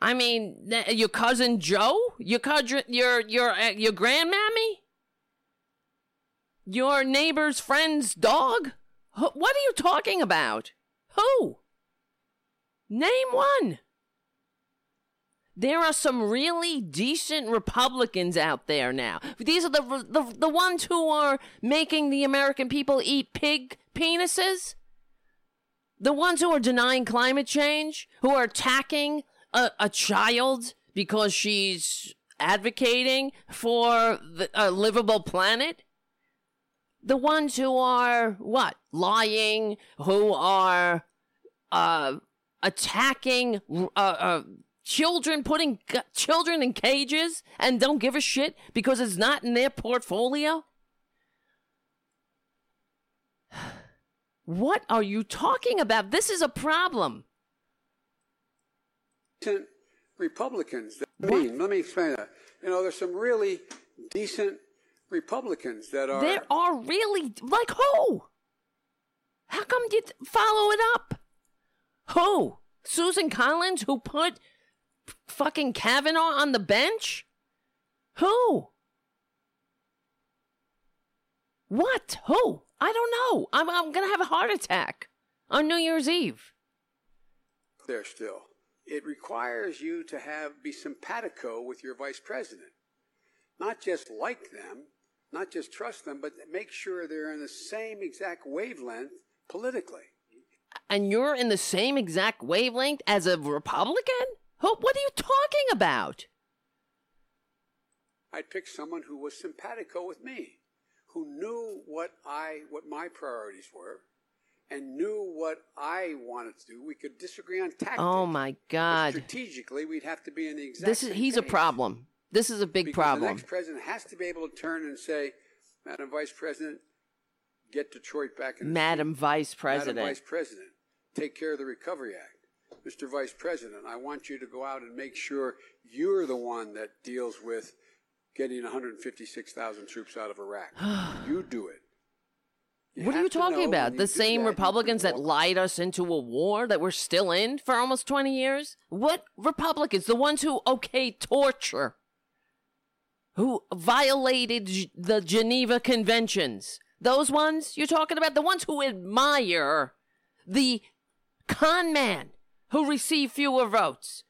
I mean, your cousin Joe, your cousin, your your uh, your grandmammy, your neighbor's friend's dog. What are you talking about? Who? Name one. There are some really decent Republicans out there now. These are the the the ones who are making the American people eat pig penises. The ones who are denying climate change, who are attacking a, a child because she's advocating for the, a livable planet? The ones who are what? Lying, who are uh, attacking uh, uh, children, putting g- children in cages and don't give a shit because it's not in their portfolio? What are you talking about? This is a problem decent Republicans. Mean, let me explain that. You know, there's some really decent Republicans that are. There are really like who? How come you follow it up? Who? Susan Collins, who put fucking Kavanaugh on the bench? Who? What? Who? I don't know. I'm, I'm gonna have a heart attack on New Year's Eve. There still it requires you to have be simpatico with your vice president. Not just like them, not just trust them, but make sure they're in the same exact wavelength politically. And you're in the same exact wavelength as a Republican? What are you talking about? I'd pick someone who was simpatico with me, who knew what I what my priorities were, and knew what I wanted to do. We could disagree on tactics. Oh my God! strategically, we'd have to be in the exact. This is he's a problem. This is a big because problem. The next president has to be able to turn and say, "Madam Vice President, get Detroit back in." Madam Vice President. Madam Vice President, take care of the Recovery Act. Mr. Vice President, I want you to go out and make sure you're the one that deals with getting 156,000 troops out of Iraq. you do it. You what are you talking about? The same that, Republicans that lied us into a war that we're still in for almost 20 years? What Republicans? The ones who okay torture, who violated the Geneva Conventions. Those ones you're talking about? The ones who admire the con man who received fewer votes.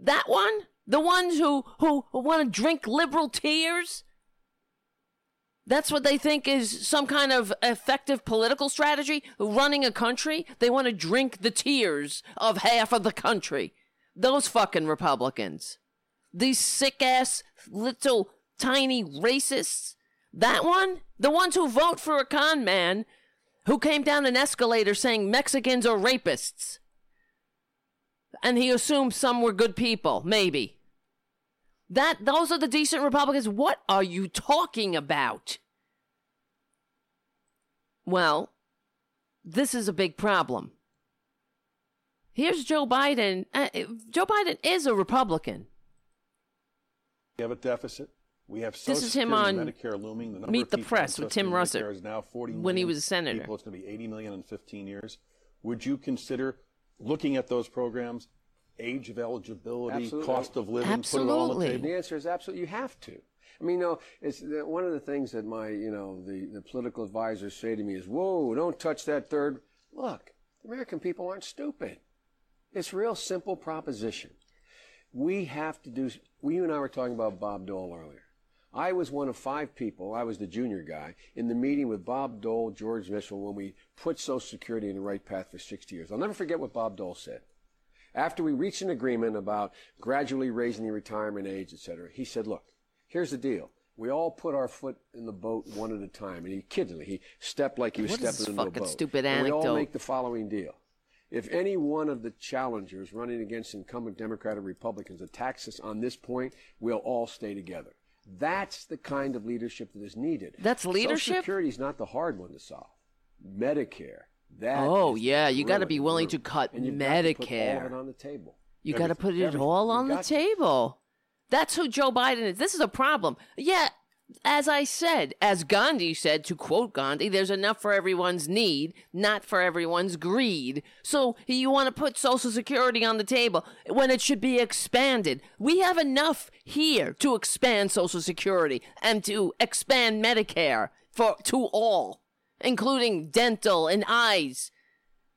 That one? The ones who, who, who want to drink liberal tears? That's what they think is some kind of effective political strategy, running a country. They want to drink the tears of half of the country. Those fucking Republicans. These sick ass little tiny racists. That one? The ones who vote for a con man who came down an escalator saying Mexicans are rapists. And he assumed some were good people, maybe. That those are the decent Republicans. What are you talking about? Well, this is a big problem. Here's Joe Biden. Uh, Joe Biden is a Republican. We have a deficit. We have Social this is him on Medicare looming. The Meet the Press with Tim Russert is now 40 when he was a senator. People, it's going to be 80 million in 15 years. Would you consider looking at those programs age of eligibility, Absolutely. cost of living, put it all on Absolutely. the table? The answer is absolutely. You have to. I mean, you know, it's the, one of the things that my, you know, the, the political advisors say to me is, "Whoa, don't touch that third. Look, the American people aren't stupid. It's a real simple proposition. We have to do. We, you and I were talking about Bob Dole earlier. I was one of five people. I was the junior guy in the meeting with Bob Dole, George Mitchell, when we put Social Security in the right path for 60 years. I'll never forget what Bob Dole said. After we reached an agreement about gradually raising the retirement age, et cetera, he said, look, here's the deal. We all put our foot in the boat one at a time. And he me. He stepped like he was What stepping into a fucking boat. stupid and we all make the following deal. If any one of the challengers running against incumbent Democrat or Republicans attacks us on this point, we'll all stay together. That's the kind of leadership that is needed. That's leadership? Social? Security is not the hard one to solve. Medicare. That Oh, yeah, you gotta be willing to cut and you've to put all Medicare. on the table. You got to put it everything. all on the got table. That's who Joe Biden is. This is a problem. Yeah, as I said, as Gandhi said, to quote Gandhi, there's enough for everyone's need, not for everyone's greed. So you want to put Social Security on the table when it should be expanded. We have enough here to expand Social Security and to expand Medicare for to all, including dental and eyes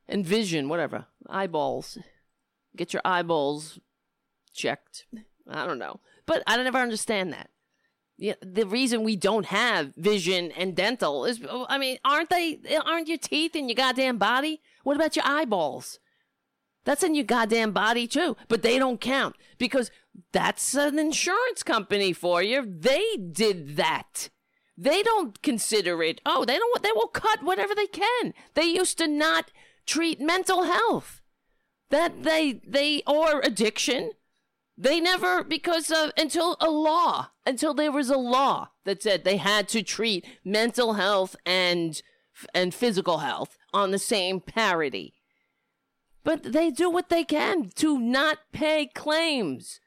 and vision, whatever, eyeballs get your eyeballs checked. I don't know. But I never understand that. Yeah, the reason we don't have vision and dental is, I mean, aren't they? Aren't your teeth in your goddamn body? What about your eyeballs? That's in your goddamn body too, but they don't count because that's an insurance company for you. They did that. They don't consider it. Oh, they don't. They will cut whatever they can. They used to not treat mental health that they they or addiction they never because of until a law until there was a law that said they had to treat mental health and and physical health on the same parity but they do what they can to not pay claims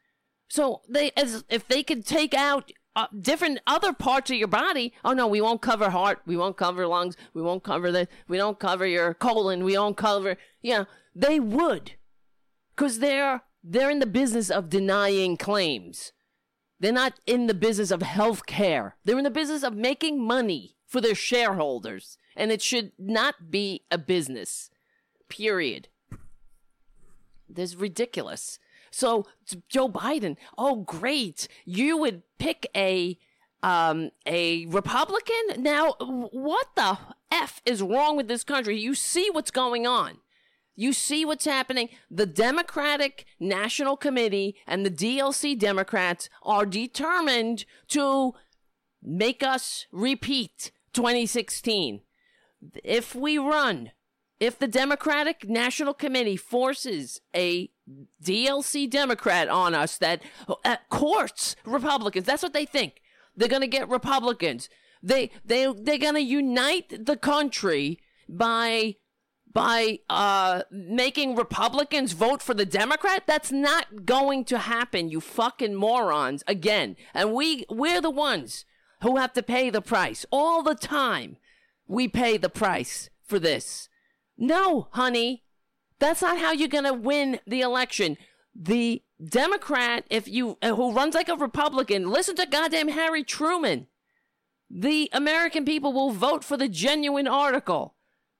so they as if they could take out uh, different other parts of your body. Oh no, we won't cover heart, we won't cover lungs, we won't cover the, we don't cover your colon, we won't cover. Yeah, they would, because they're they're in the business of denying claims. They're not in the business of health care. They're in the business of making money for their shareholders, and it should not be a business. Period. This is ridiculous. So Joe Biden, oh great, you would pick a um a Republican. Now, what the f is wrong with this country? You see what's going on. You see what's happening. The Democratic National Committee and the DLC Democrats are determined to make us repeat 2016. If we run, if the Democratic National Committee forces a DLC Democrat on us that uh, courts Republicans, that's what they think. They're going to get Republicans. They they they're going to unite the country by by uh making Republicans vote for the Democrat? That's not going to happen, you fucking morons. Again. And we we're the ones who have to pay the price all the time. We pay the price for this. No, honey. That's not how you're going to win the election. The Democrat, if you uh, who runs like a Republican, listen to goddamn Harry Truman. The American people will vote for the genuine article.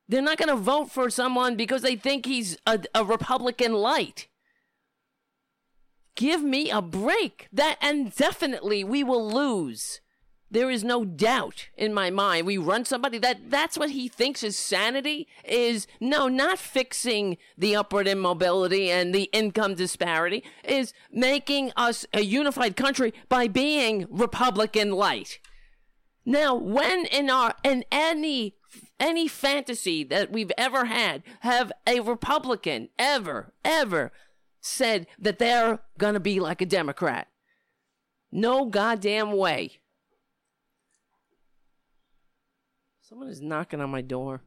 They're not going to vote for someone because they think he's a, a Republican light. Give me a break. That and definitely we will lose. There is no doubt in my mind. We run somebody that that's what he thinks is sanity is no, not fixing the upward immobility and the income disparity is making us a unified country by being Republican light. Now, when in our in any any fantasy that we've ever had have a Republican ever ever said that they're gonna be like a Democrat? No goddamn way. Someone is knocking on my door.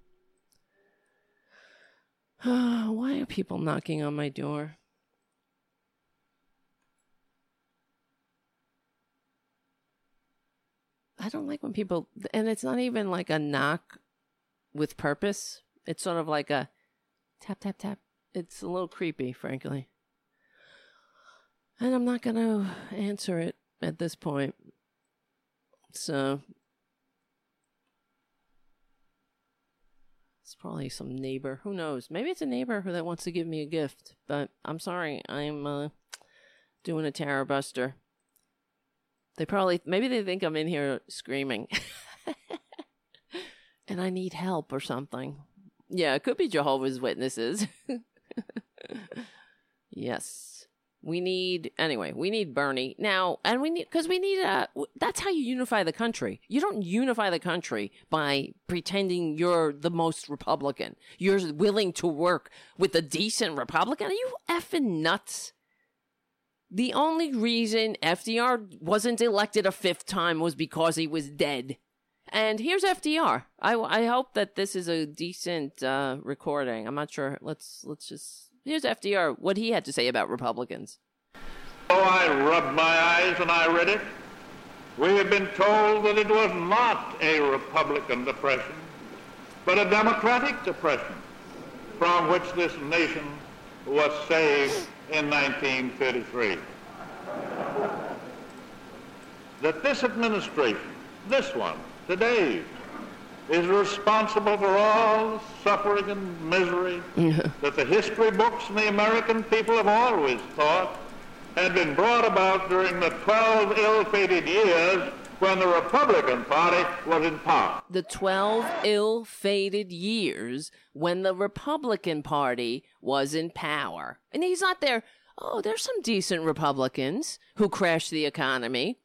Why are people knocking on my door? I don't like when people, and it's not even like a knock with purpose. It's sort of like a tap, tap, tap. It's a little creepy, frankly. And I'm not going to answer it at this point. So it's probably some neighbor. Who knows? Maybe it's a neighbor who that wants to give me a gift. But I'm sorry. I'm uh, doing a Tara Buster. They probably maybe they think I'm in here screaming. and I need help or something. Yeah, it could be Jehovah's Witnesses. yes. We need anyway, we need Bernie. Now, and we need cuz we need uh that's how you unify the country. You don't unify the country by pretending you're the most Republican. You're willing to work with a decent Republican. Are you effing nuts? The only reason FDR wasn't elected a fifth time was because he was dead. And here's FDR. I, I hope that this is a decent uh, recording. I'm not sure. Let's let's just here's FDR. What he had to say about Republicans. Oh, I rubbed my eyes and I read it. We have been told that it was not a Republican depression, but a Democratic depression from which this nation was saved in 1933. That this administration, this one, today, is responsible for all the suffering and misery that the history books and the American people have always thought had been brought about during the 12 ill-fated years when the Republican Party was in power. The 12 ill fated years when the Republican Party was in power. And he's not there. Oh, there's some decent Republicans who crashed the economy.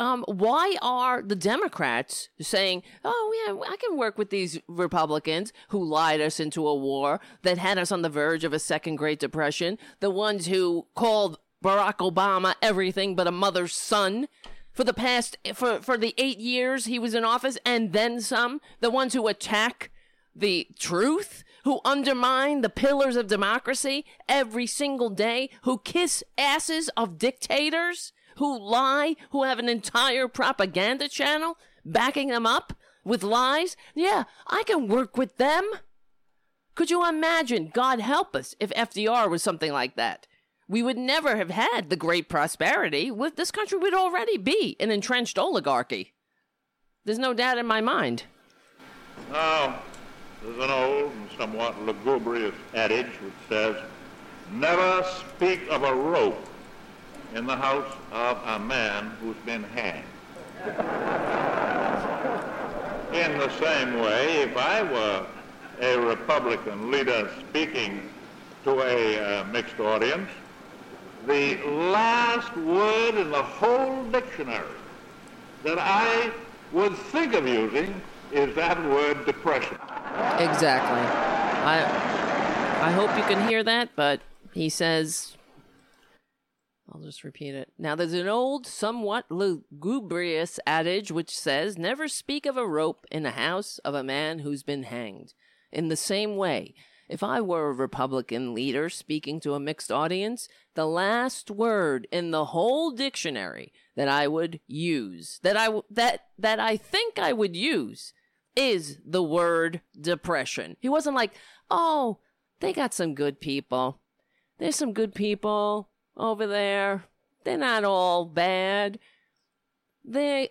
Um, why are the Democrats saying, oh, yeah, I can work with these Republicans who lied us into a war that had us on the verge of a second Great Depression, the ones who called Barack Obama everything but a mother's son? for the past for for the 8 years he was in office and then some the ones who attack the truth who undermine the pillars of democracy every single day who kiss asses of dictators who lie who have an entire propaganda channel backing them up with lies yeah i can work with them could you imagine god help us if fdr was something like that we would never have had the great prosperity. With this country would already be an entrenched oligarchy. There's no doubt in my mind. Now, there's an old and somewhat lugubrious adage which says, never speak of a rope in the house of a man who's been hanged. In the same way, if I were a Republican leader speaking to a uh, mixed audience, the last word in the whole dictionary that I would think of using is that word depression. Exactly. I I hope you can hear that, but he says I'll just repeat it. Now there's an old, somewhat lugubrious adage which says, Never speak of a rope in the house of a man who's been hanged. In the same way, if I were a Republican leader speaking to a mixed audience, the last word in the whole dictionary that I would use, that I that that I think I would use, is the word depression. He wasn't like, "Oh, they got some good people. There's some good people over there. They're not all bad." They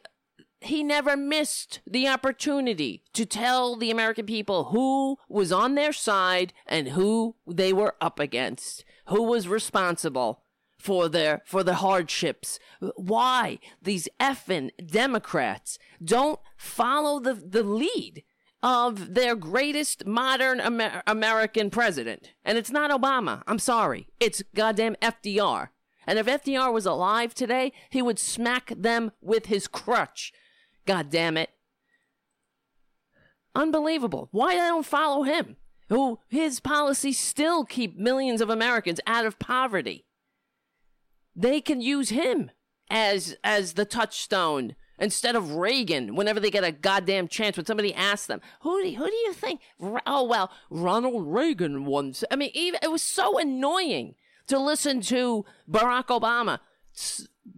he never missed the opportunity to tell the American people who was on their side and who they were up against, who was responsible for their for the hardships. Why these effing Democrats don't follow the the lead of their greatest modern Amer- American president, and it's not Obama. I'm sorry, it's goddamn FDR. And if FDR was alive today, he would smack them with his crutch. God damn it. Unbelievable. Why I don't follow him? Who his policies still keep millions of Americans out of poverty. They can use him as as the touchstone instead of Reagan whenever they get a goddamn chance when somebody asks them, "Who do who do you think?" Oh well, Ronald Reagan once. I mean, even it was so annoying to listen to Barack Obama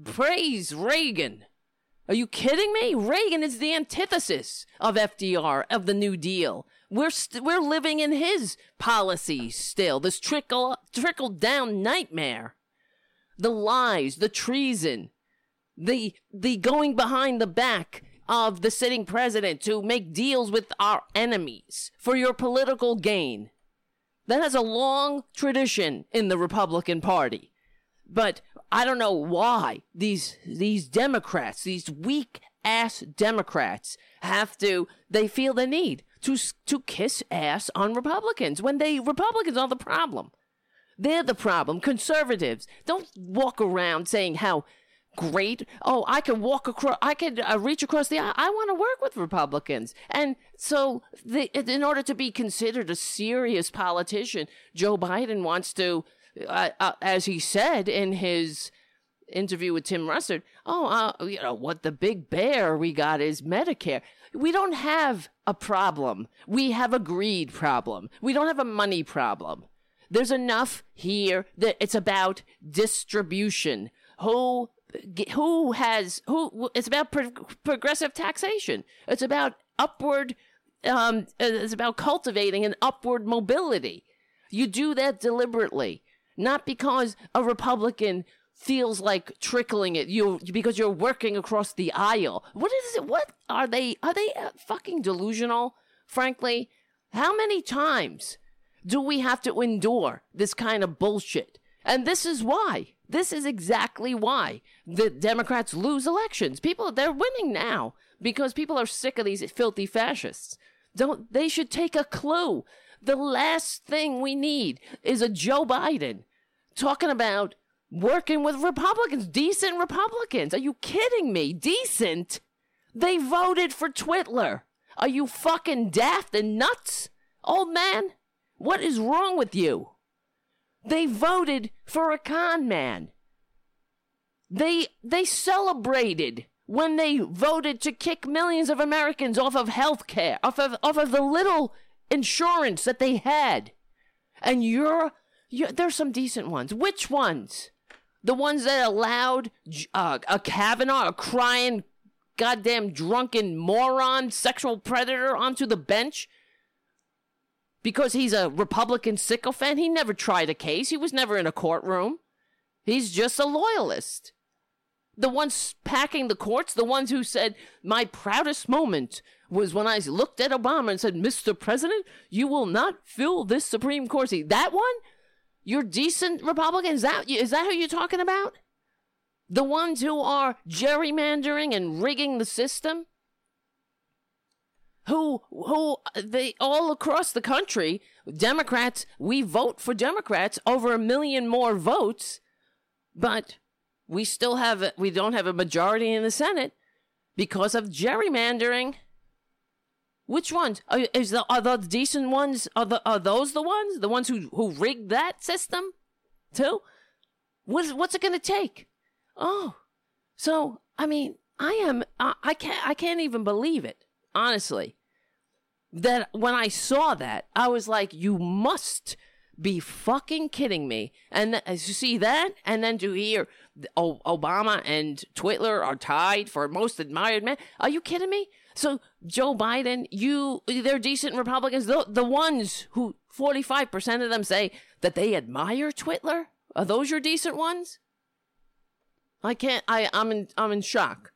praise Reagan. Are you kidding me? Reagan is the antithesis of FDR, of the New Deal. We're st- we're living in his policies still. This trickle trickle down nightmare. the lies, the treason, the the going behind the back of the sitting president to make deals with our enemies for your political gain. That has a long tradition in the Republican Party. But I don't know why these these Democrats, these weak ass Democrats have to they feel the need to to kiss ass on Republicans when they Republicans are the problem. They're the problem. Conservatives don't walk around saying how great. Oh, I can walk across. I can uh, reach across the aisle. I want to work with Republicans, and so the, in order to be considered a serious politician, Joe Biden wants to, uh, uh, as he said in his interview with Tim Russert, oh, uh, you know what the big bear we got is Medicare. We don't have a problem. We have a greed problem. We don't have a money problem. There's enough here that it's about distribution. Who who has who it's about pro- progressive taxation. It's about upward um it's about cultivating an upward mobility. You do that deliberately not because a republican feels like trickling it. You because you're working across the aisle. What is it what are they are they uh, fucking delusional frankly? How many times do we have to endure this kind of bullshit? And this is why this is exactly why the Democrats lose elections. People, they're winning now because people are sick of these filthy fascists. Don't, they should take a clue. The last thing we need is a Joe Biden talking about working with Republicans, decent Republicans. Are you kidding me? Decent? They voted for Twitler. Are you fucking daft and nuts, old man? What is wrong with you? They voted for a con man. They they celebrated when they voted to kick millions of Americans off of health care, off of off of the little insurance that they had. And you're, you're there's some decent ones. Which ones? The ones that allowed uh, a Kavanaugh, a crying, goddamn drunken moron, sexual predator onto the bench because he's a Republican sycophant. He never tried a case. He was never in a courtroom. He's just a loyalist. The ones packing the courts, the ones who said, My proudest moment was when I looked at Obama and said, Mr. President, you will not fill this Supreme Court seat. That one? You're decent Republican? Is that, is that who you're talking about? The ones who are gerrymandering and rigging the system? Who who they all across the country democrats we vote for democrats over a million more votes but we still have we don't have a majority in the senate because of gerrymandering. Which ones? Are, is the, are the decent ones are, the, are those the ones? The ones who who rigged that system too? What's what's it going to take? Oh so i mean i am I, I can't i can't even believe it honestly, that when I saw that, I was like, you must be fucking kidding me. And th- you see that, and then to hear o- Obama and Twitler are tied for most admired man. Are you kidding me? So Joe Biden, you, they're decent Republicans. The, the ones who 45% of them say that they admire Twitler. Are those your decent ones? I can't, I, I'm in, I'm in shock.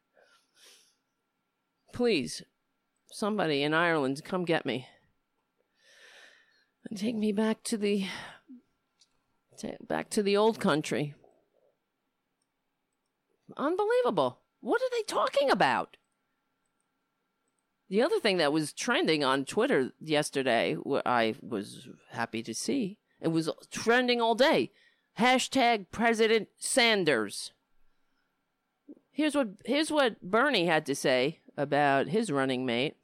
Please, somebody in Ireland come get me and take me back to the back to the old country. Unbelievable. What are they talking about? The other thing that was trending on Twitter yesterday, I was happy to see, it was trending all day. Hashtag President Sanders. Here's what here's what Bernie had to say about his running mate.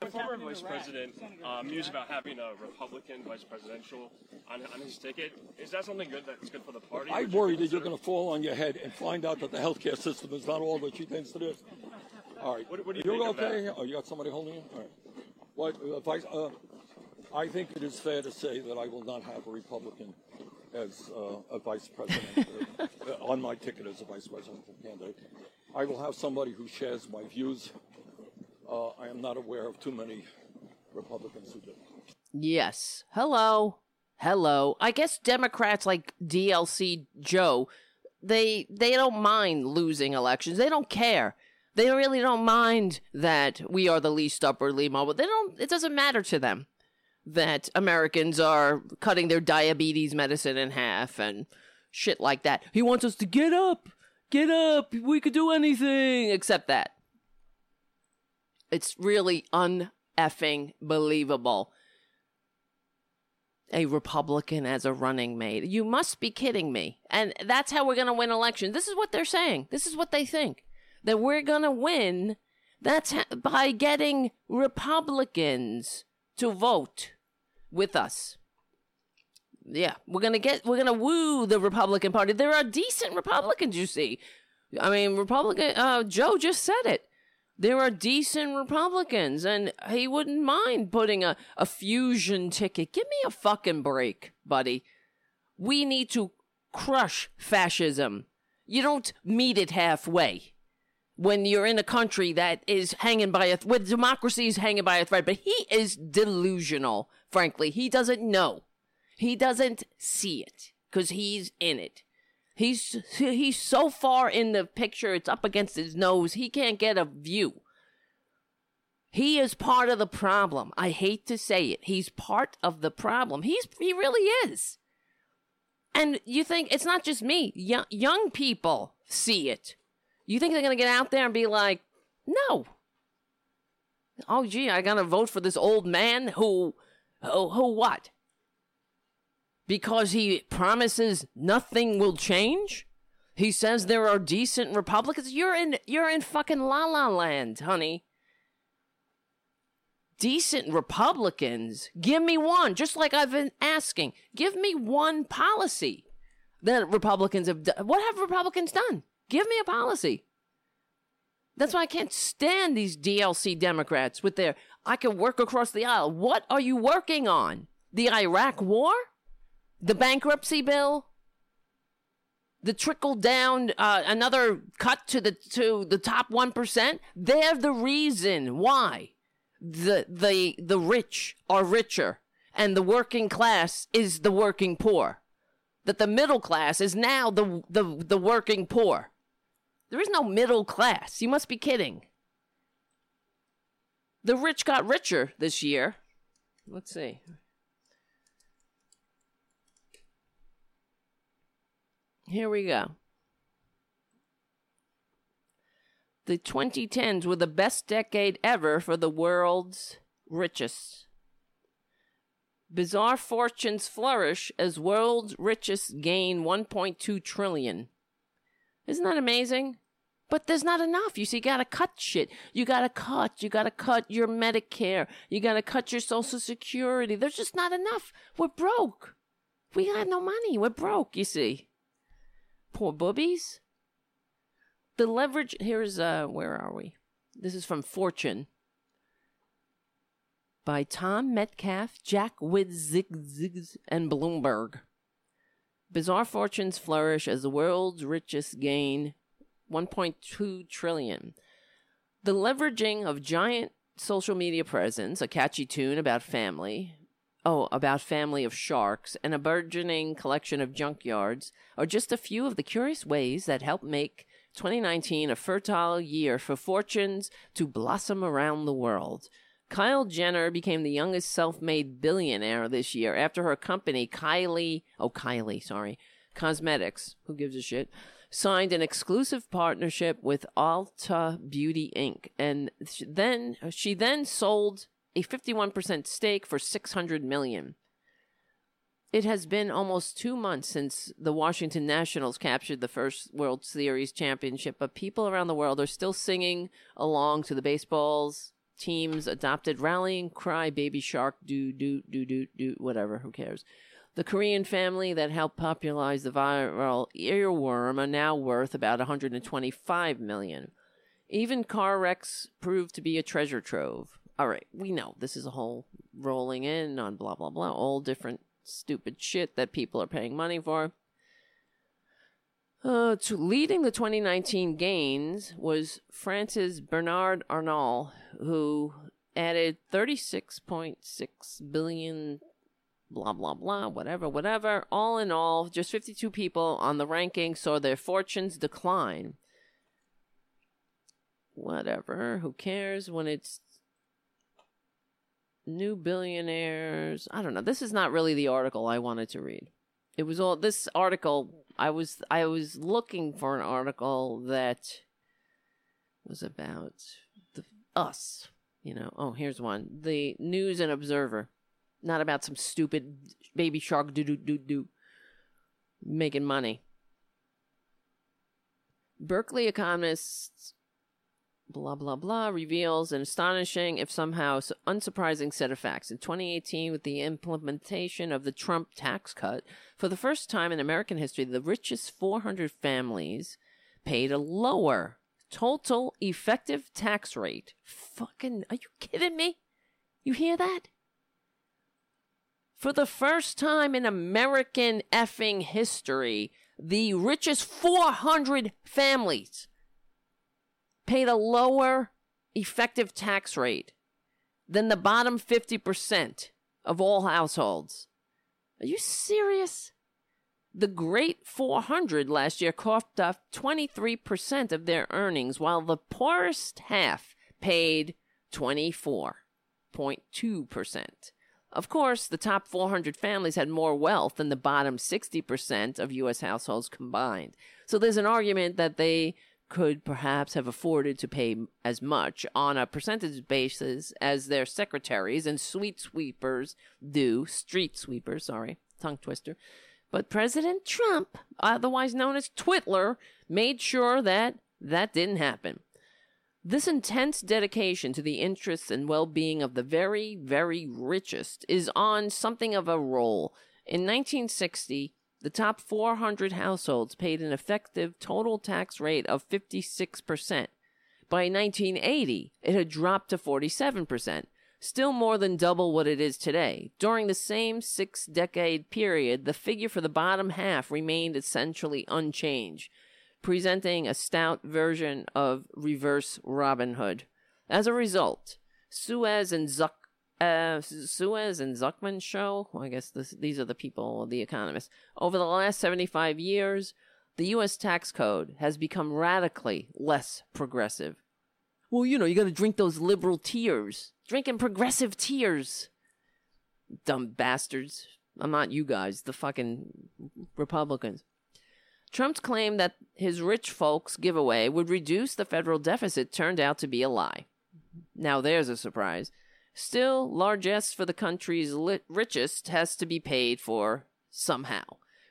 The former vice president uh, mused about having a Republican vice presidential on, on his ticket. Is that something good that's good for the party? I worry that you're going to fall on your head and find out that the healthcare system is not all that she think it is. All right. What, what do you You're think okay? Of Oh, you got somebody holding you? All right. What, uh, vice, uh, I think it is fair to say that I will not have a Republican as uh, a vice president uh, on my ticket as a vice presidential candidate. I will have somebody who shares my views uh, I am not aware of too many Republicans who do. Yes. Hello. Hello. I guess Democrats like DLC Joe, they they don't mind losing elections. They don't care. They really don't mind that we are the least upwardly mobile. They don't it doesn't matter to them that Americans are cutting their diabetes medicine in half and shit like that. He wants us to get up. Get up. We could do anything except that. It's really uneffing believable. A Republican as a running mate. You must be kidding me. And that's how we're going to win elections. This is what they're saying. This is what they think. That we're going to win. That's ha- by getting Republicans to vote with us. Yeah, we're gonna get we're gonna woo the Republican Party. There are decent Republicans, you see. I mean, Republican uh, Joe just said it. There are decent Republicans, and he wouldn't mind putting a, a fusion ticket. Give me a fucking break, buddy. We need to crush fascism. You don't meet it halfway when you're in a country that is hanging by a th- with democracy is hanging by a thread. But he is delusional. Frankly, he doesn't know. He doesn't see it because he's in it. He's he's so far in the picture, it's up against his nose. He can't get a view. He is part of the problem. I hate to say it. He's part of the problem. He's he really is. And you think it's not just me. Young, young people see it. You think they're going to get out there and be like, "No. Oh gee, I got to vote for this old man who who, who what? Because he promises nothing will change? He says there are decent Republicans. You're in you're in fucking la la land, honey. Decent Republicans. Give me one, just like I've been asking. Give me one policy that Republicans have done. What have Republicans done? Give me a policy. That's why I can't stand these DLC Democrats with their I can work across the aisle. What are you working on? The Iraq war? The bankruptcy bill, the trickle down, uh, another cut to the to the top one percent. They're the reason why the the the rich are richer and the working class is the working poor. That the middle class is now the the the working poor. There is no middle class. You must be kidding. The rich got richer this year. Let's see. Here we go. The 2010s were the best decade ever for the world's richest. Bizarre fortunes flourish as world's richest gain 1.2 trillion. Isn't that amazing? But there's not enough. You see, you gotta cut shit. You gotta cut. You gotta cut your Medicare. You gotta cut your Social Security. There's just not enough. We're broke. We got no money. We're broke, you see. Poor boobies. The leverage here's uh where are we? This is from Fortune by Tom Metcalf, Jack Witzig, and Bloomberg. Bizarre fortunes flourish as the world's richest gain 1.2 trillion. The leveraging of giant social media presence, a catchy tune about family, oh, about family of sharks, and a burgeoning collection of junkyards are just a few of the curious ways that help make 2019 a fertile year for fortunes to blossom around the world. Kyle Jenner became the youngest self-made billionaire this year after her company Kylie, oh Kylie, sorry, Cosmetics, who gives a shit, signed an exclusive partnership with Ulta Beauty Inc. and then she then sold a 51% stake for 600 million. It has been almost 2 months since the Washington Nationals captured the first World Series championship, but people around the world are still singing along to the baseball's team's adopted rallying cry baby shark do do do do do whatever, who cares. The Korean family that helped popularize the viral earworm are now worth about 125 million. Even car wrecks proved to be a treasure trove. All right, we know this is a whole rolling in on blah blah blah, all different stupid shit that people are paying money for. Uh, to leading the 2019 gains was France's Bernard Arnault, who added 36.6 billion blah, blah, blah, whatever, whatever. All in all, just 52 people on the ranking saw their fortunes decline. Whatever, who cares when it's new billionaires? I don't know. This is not really the article I wanted to read. It was all this article I was I was looking for an article that was about the us, you know. Oh, here's one. The News and Observer. Not about some stupid baby shark doo doo doo doo making money. Berkeley economists blah blah blah reveals an astonishing if somehow unsurprising set of facts. In 2018 with the implementation of the Trump tax cut for the first time in American history the richest 400 families paid a lower total effective tax rate. Fucking are you kidding me? You hear that? For the first time in American effing history the richest 400 families paid a lower effective tax rate than the bottom 50% of all households. Are you serious? The great 400 last year coughed up 23% of their earnings, while the poorest half paid 24.2%. Of course, the top 400 families had more wealth than the bottom 60% of U.S. households combined. So there's an argument that they could perhaps have afforded to pay as much on a percentage basis as their secretaries and sweet sweepers do, street sweepers, sorry, tongue twister. But President Trump, otherwise known as Twitler, made sure that that didn't happen. This intense dedication to the interests and well being of the very, very richest is on something of a roll. In 1960, the top 400 households paid an effective total tax rate of 56%. By 1980, it had dropped to 47%, still more than double what it is today. During the same six decade period, the figure for the bottom half remained essentially unchanged, presenting a stout version of reverse Robin Hood. As a result, Saez and Zuck uh, Saez and Zucman show. Well, I guess this, these are the people, the economists. Over the last 75 years, the U.S. tax code has become radically less progressive. Well, you know, you got to drink those liberal tears, drinking progressive tears. Dumb bastards. I'm not you guys, the fucking Republicans. Trump's claim that his rich folks giveaway would reduce the federal deficit turned out to be a lie. Now there's a surprise. Still, largesse for the country's richest has to be paid for somehow.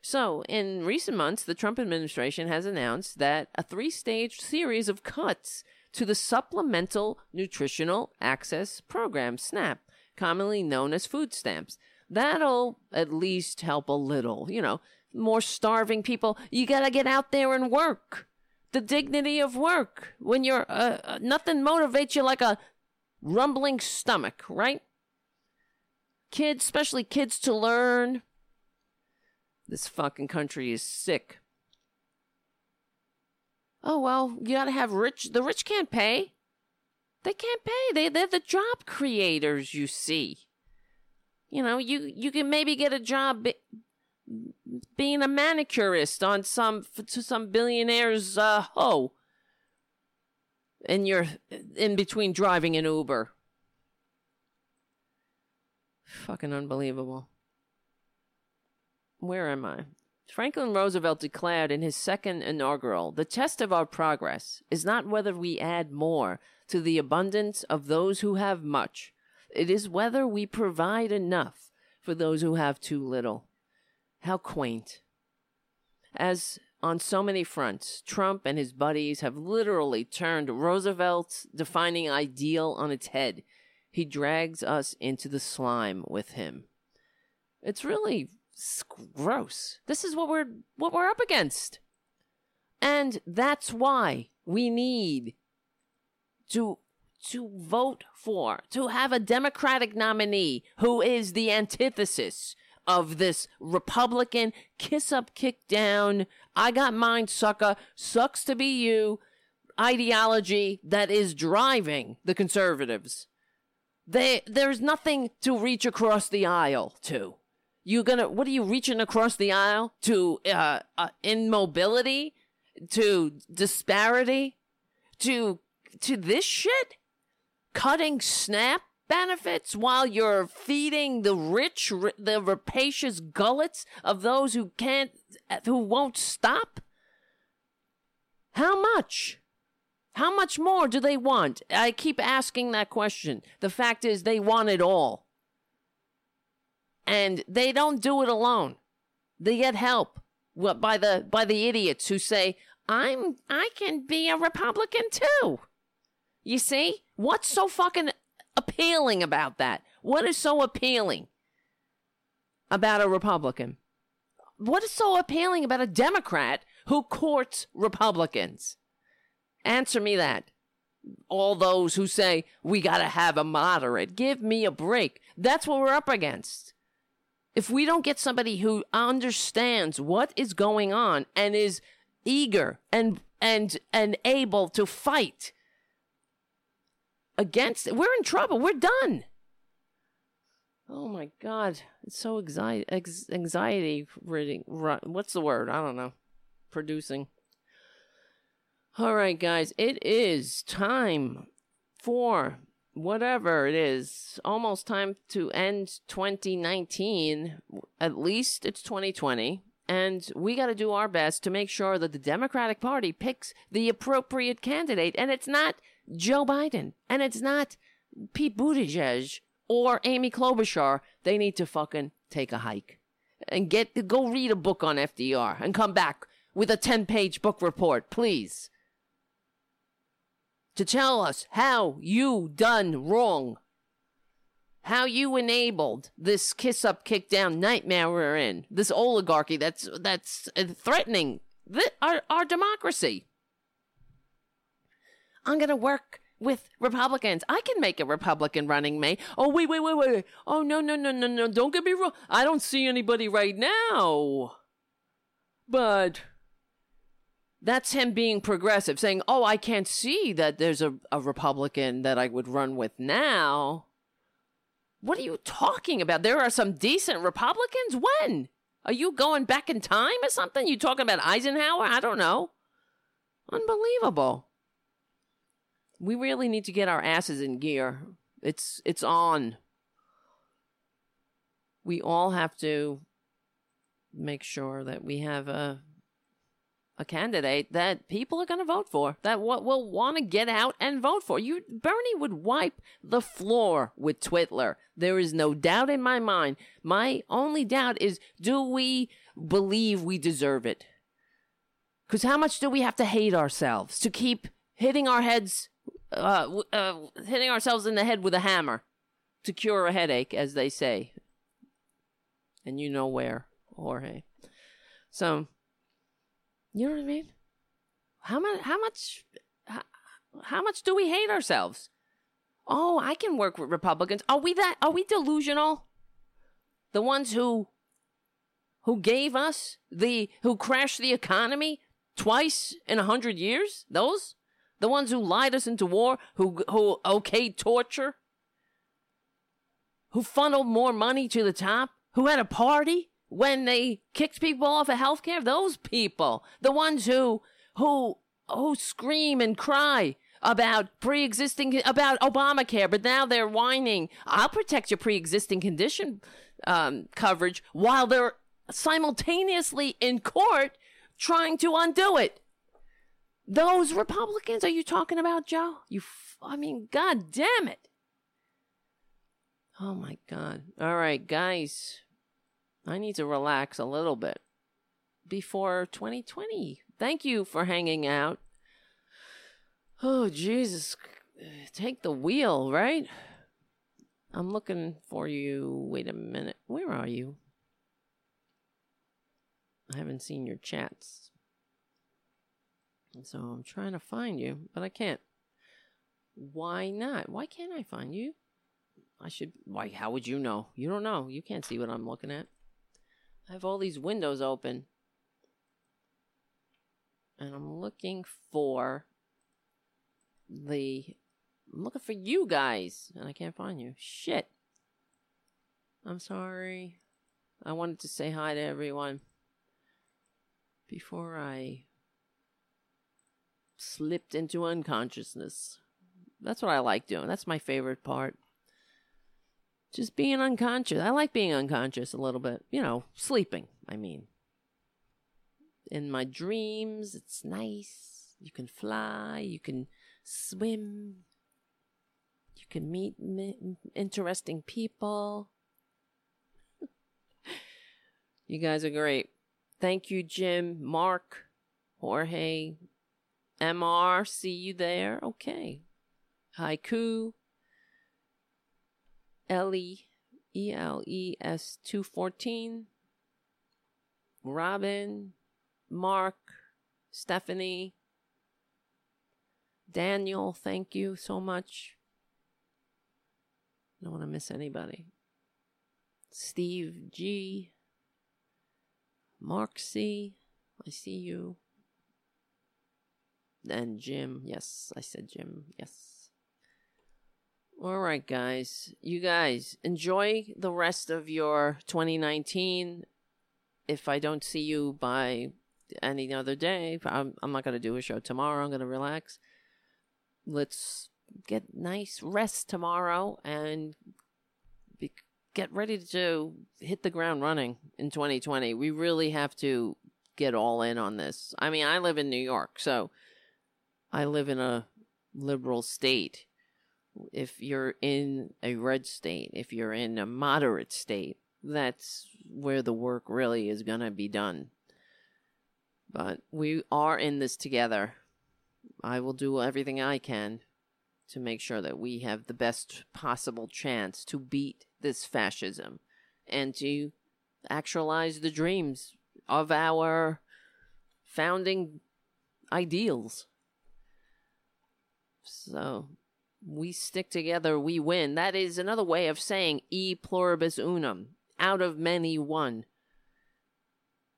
So, in recent months, the Trump administration has announced that a three stage series of cuts to the Supplemental Nutritional Access Program, SNAP, commonly known as food stamps. That'll at least help a little. You know, more starving people. You gotta get out there and work. The dignity of work. When you're, uh, uh nothing motivates you like a rumbling stomach, right? Kids, especially kids to learn. This fucking country is sick. Oh well, you gotta have rich. The rich can't pay. They can't pay. They they're the job creators. You see. You know, you you can maybe get a job be, being a manicurist on some to some billionaire's uh, hoe and you're in between driving an Uber. Fucking unbelievable. Where am I? Franklin Roosevelt declared in his second inaugural The test of our progress is not whether we add more to the abundance of those who have much, it is whether we provide enough for those who have too little. How quaint. As on so many fronts. Trump and his buddies have literally turned Roosevelt's defining ideal on its head. He drags us into the slime with him. It's really gross. This is what we're what we're up against. And that's why we need to to vote for, to have a Democratic nominee who is the antithesis of this Republican kiss up, kick down, I got mine, sucker, sucks to be you ideology that is driving the conservatives. They, there's nothing to reach across the aisle to. You gonna what are you reaching across the aisle to uh, uh immobility, to disparity, to to this shit? Cutting SNAP benefits while you're feeding the rich, the rapacious gullets of those who can't, who won't stop? How much? How much more do they want? I keep asking that question. The fact is, they want it all. And they don't do it alone. They get help by the by the idiots who say, "I'm I can be a Republican too." You see? What's so fucking appealing about that? What is so appealing about a Republican? What is so appealing about a Democrat who courts Republicans? Answer me that. All those who say we got to have a moderate, give me a break. That's what we're up against. If we don't get somebody who understands what is going on and is eager and and and able to fight against it, we're in trouble. We're done. Oh my god, it's so anxiety anxiety reading. What's the word? I don't know. Producing. All right, guys, it is time for whatever it is. Almost time to end 2019. At least it's 2020. And we got to do our best to make sure that the Democratic Party picks the appropriate candidate. And it's not Joe Biden. And it's not Pete Buttigieg or Amy Klobuchar. They need to fucking take a hike and get go read a book on FDR and come back with a 10 page book report, please to tell us how you done wrong. How you enabled this kiss up, kick down nightmare we're in. This oligarchy that's that's threatening th- our our democracy. I'm gonna work with Republicans. I can make a Republican running mate. Oh wait, wait, wait, wait. Oh no, no, no, no, no. Don't get me wrong. I don't see anybody right now. But that's him being progressive, saying, Oh, I can't see that there's a, a Republican that I would run with now. What are you talking about? There are some decent Republicans? When? Are you going back in time or something? You talking about Eisenhower? I don't know. Unbelievable. We really need to get our asses in gear. It's it's on. We all have to make sure that we have a a candidate that people are going to vote for, that what will want to get out and vote for. You, Bernie would wipe the floor with Twitler. There is no doubt in my mind. My only doubt is, do we believe we deserve it? Because how much do we have to hate ourselves to keep hitting our heads, uh, uh, hitting ourselves in the head with a hammer to cure a headache, as they say? And you know where, Jorge. So you know what I mean? How much? How much? How, how much do we hate ourselves? Oh, I can work with Republicans. Are we that? Are we delusional? The ones who who gave us the who crashed the economy twice in a hundred years? Those the ones who lied us into war, who who okayed torture, who funneled more money to the top, who had a party when they kicked people off of health care? Those people, the ones who who who scream and cry about pre-existing about Obamacare, but now they're whining. I'll protect your pre-existing condition um, coverage while they're simultaneously in court trying to undo it. Those Republicans are you talking about, Joe? You, f- I mean, God damn it! Oh my God! All right, guys. I need to relax a little bit before 2020. Thank you for hanging out. Oh, Jesus. Take the wheel, right? I'm looking for you. Wait a minute. Where are you? I haven't seen your chats. So I'm trying to find you, but I can't. Why not? Why can't I find you? I should. Why? How would you know? You don't know. You can't see what I'm looking at. I have all these windows open. And I'm looking for the. I'm looking for you guys. And I can't find you. Shit. I'm sorry. I wanted to say hi to everyone before I slipped into unconsciousness. That's what I like doing. That's my favorite part. Just being unconscious. I like being unconscious a little bit. You know, sleeping, I mean. In my dreams, it's nice. You can fly, you can swim, you can meet interesting people. you guys are great. Thank you, Jim, Mark, Jorge, MR. See you there. Okay. Haiku. Ellie, E L E S 214. Robin, Mark, Stephanie, Daniel, thank you so much. Don't want to miss anybody. Steve G. Mark C. I see you. And Jim. Yes, I said Jim. Yes. All right, guys. You guys enjoy the rest of your 2019. If I don't see you by any other day, I'm, I'm not going to do a show tomorrow. I'm going to relax. Let's get nice rest tomorrow and be, get ready to hit the ground running in 2020. We really have to get all in on this. I mean, I live in New York, so I live in a liberal state. If you're in a red state, if you're in a moderate state, that's where the work really is going to be done. But we are in this together. I will do everything I can to make sure that we have the best possible chance to beat this fascism and to actualize the dreams of our founding ideals. So we stick together, we win. That is another way of saying e pluribus unum, out of many one.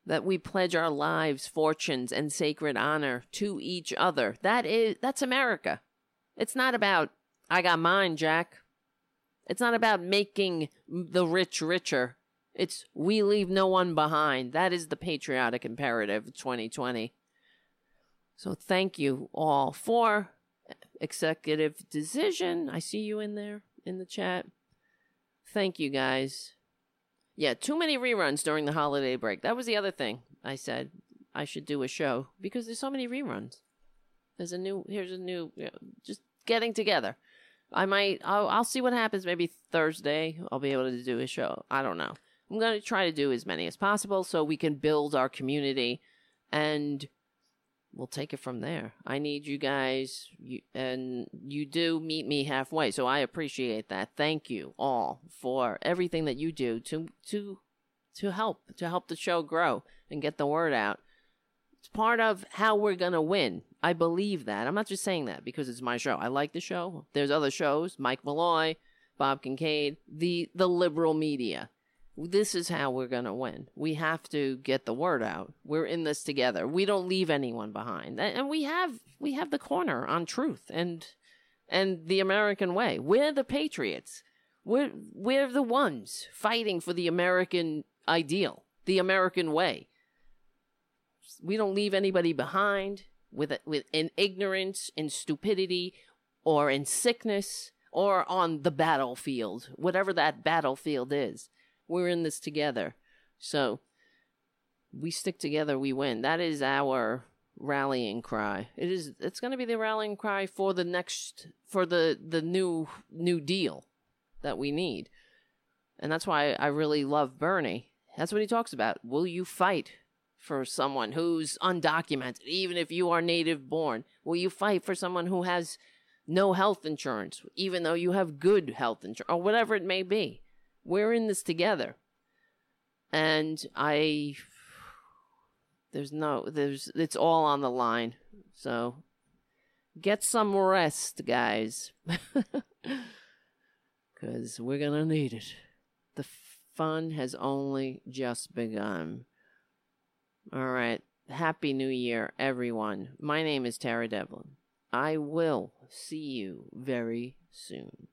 That we pledge our lives, fortunes, and sacred honor to each other. That is that's America. It's not about I got mine, Jack. It's not about making the rich richer. It's we leave no one behind. That is the patriotic imperative of 2020. So thank you all for executive decision. I see you in there in the chat. Thank you guys. Yeah, too many reruns during the holiday break. That was the other thing I said I should do a show because there's so many reruns. There's a new here's a new you know, just getting together. I might I'll, I'll see what happens maybe Thursday I'll be able to do a show. I don't know. I'm going to try to do as many as possible so we can build our community and we'll take it from there. I need you guys, you, and you do meet me halfway, so I appreciate that. Thank you all for everything that you do to to to help to help the show grow and get the word out. It's part of how we're gonna win. I believe that. I'm not just saying that because it's my show. I like the show. There's other shows, Mike Malloy, Bob Kincaid, the the liberal media this is how we're going to win. We have to get the word out. We're in this together. We don't leave anyone behind. And we have we have the corner on truth and and the American way. We're the patriots. We're we're the ones fighting for the American ideal, the American way. We don't leave anybody behind with with in ignorance, in stupidity, or in sickness, or on the battlefield, whatever that battlefield is. We're in this together. So we stick together, we win. That is our rallying cry. It is it's going to be the rallying cry for the next for the the new new deal that we need. And that's why I really love Bernie. That's what he talks about. Will you fight for someone who's undocumented even if you are native born? Will you fight for someone who has no health insurance even though you have good health insurance or whatever it may be? We're in this together. And I there's no there's it's all on the line. So get some rest, guys. Cuz we're going to need it. The fun has only just begun. All right. Happy New Year, everyone. My name is Tara Devlin. I will see you very soon.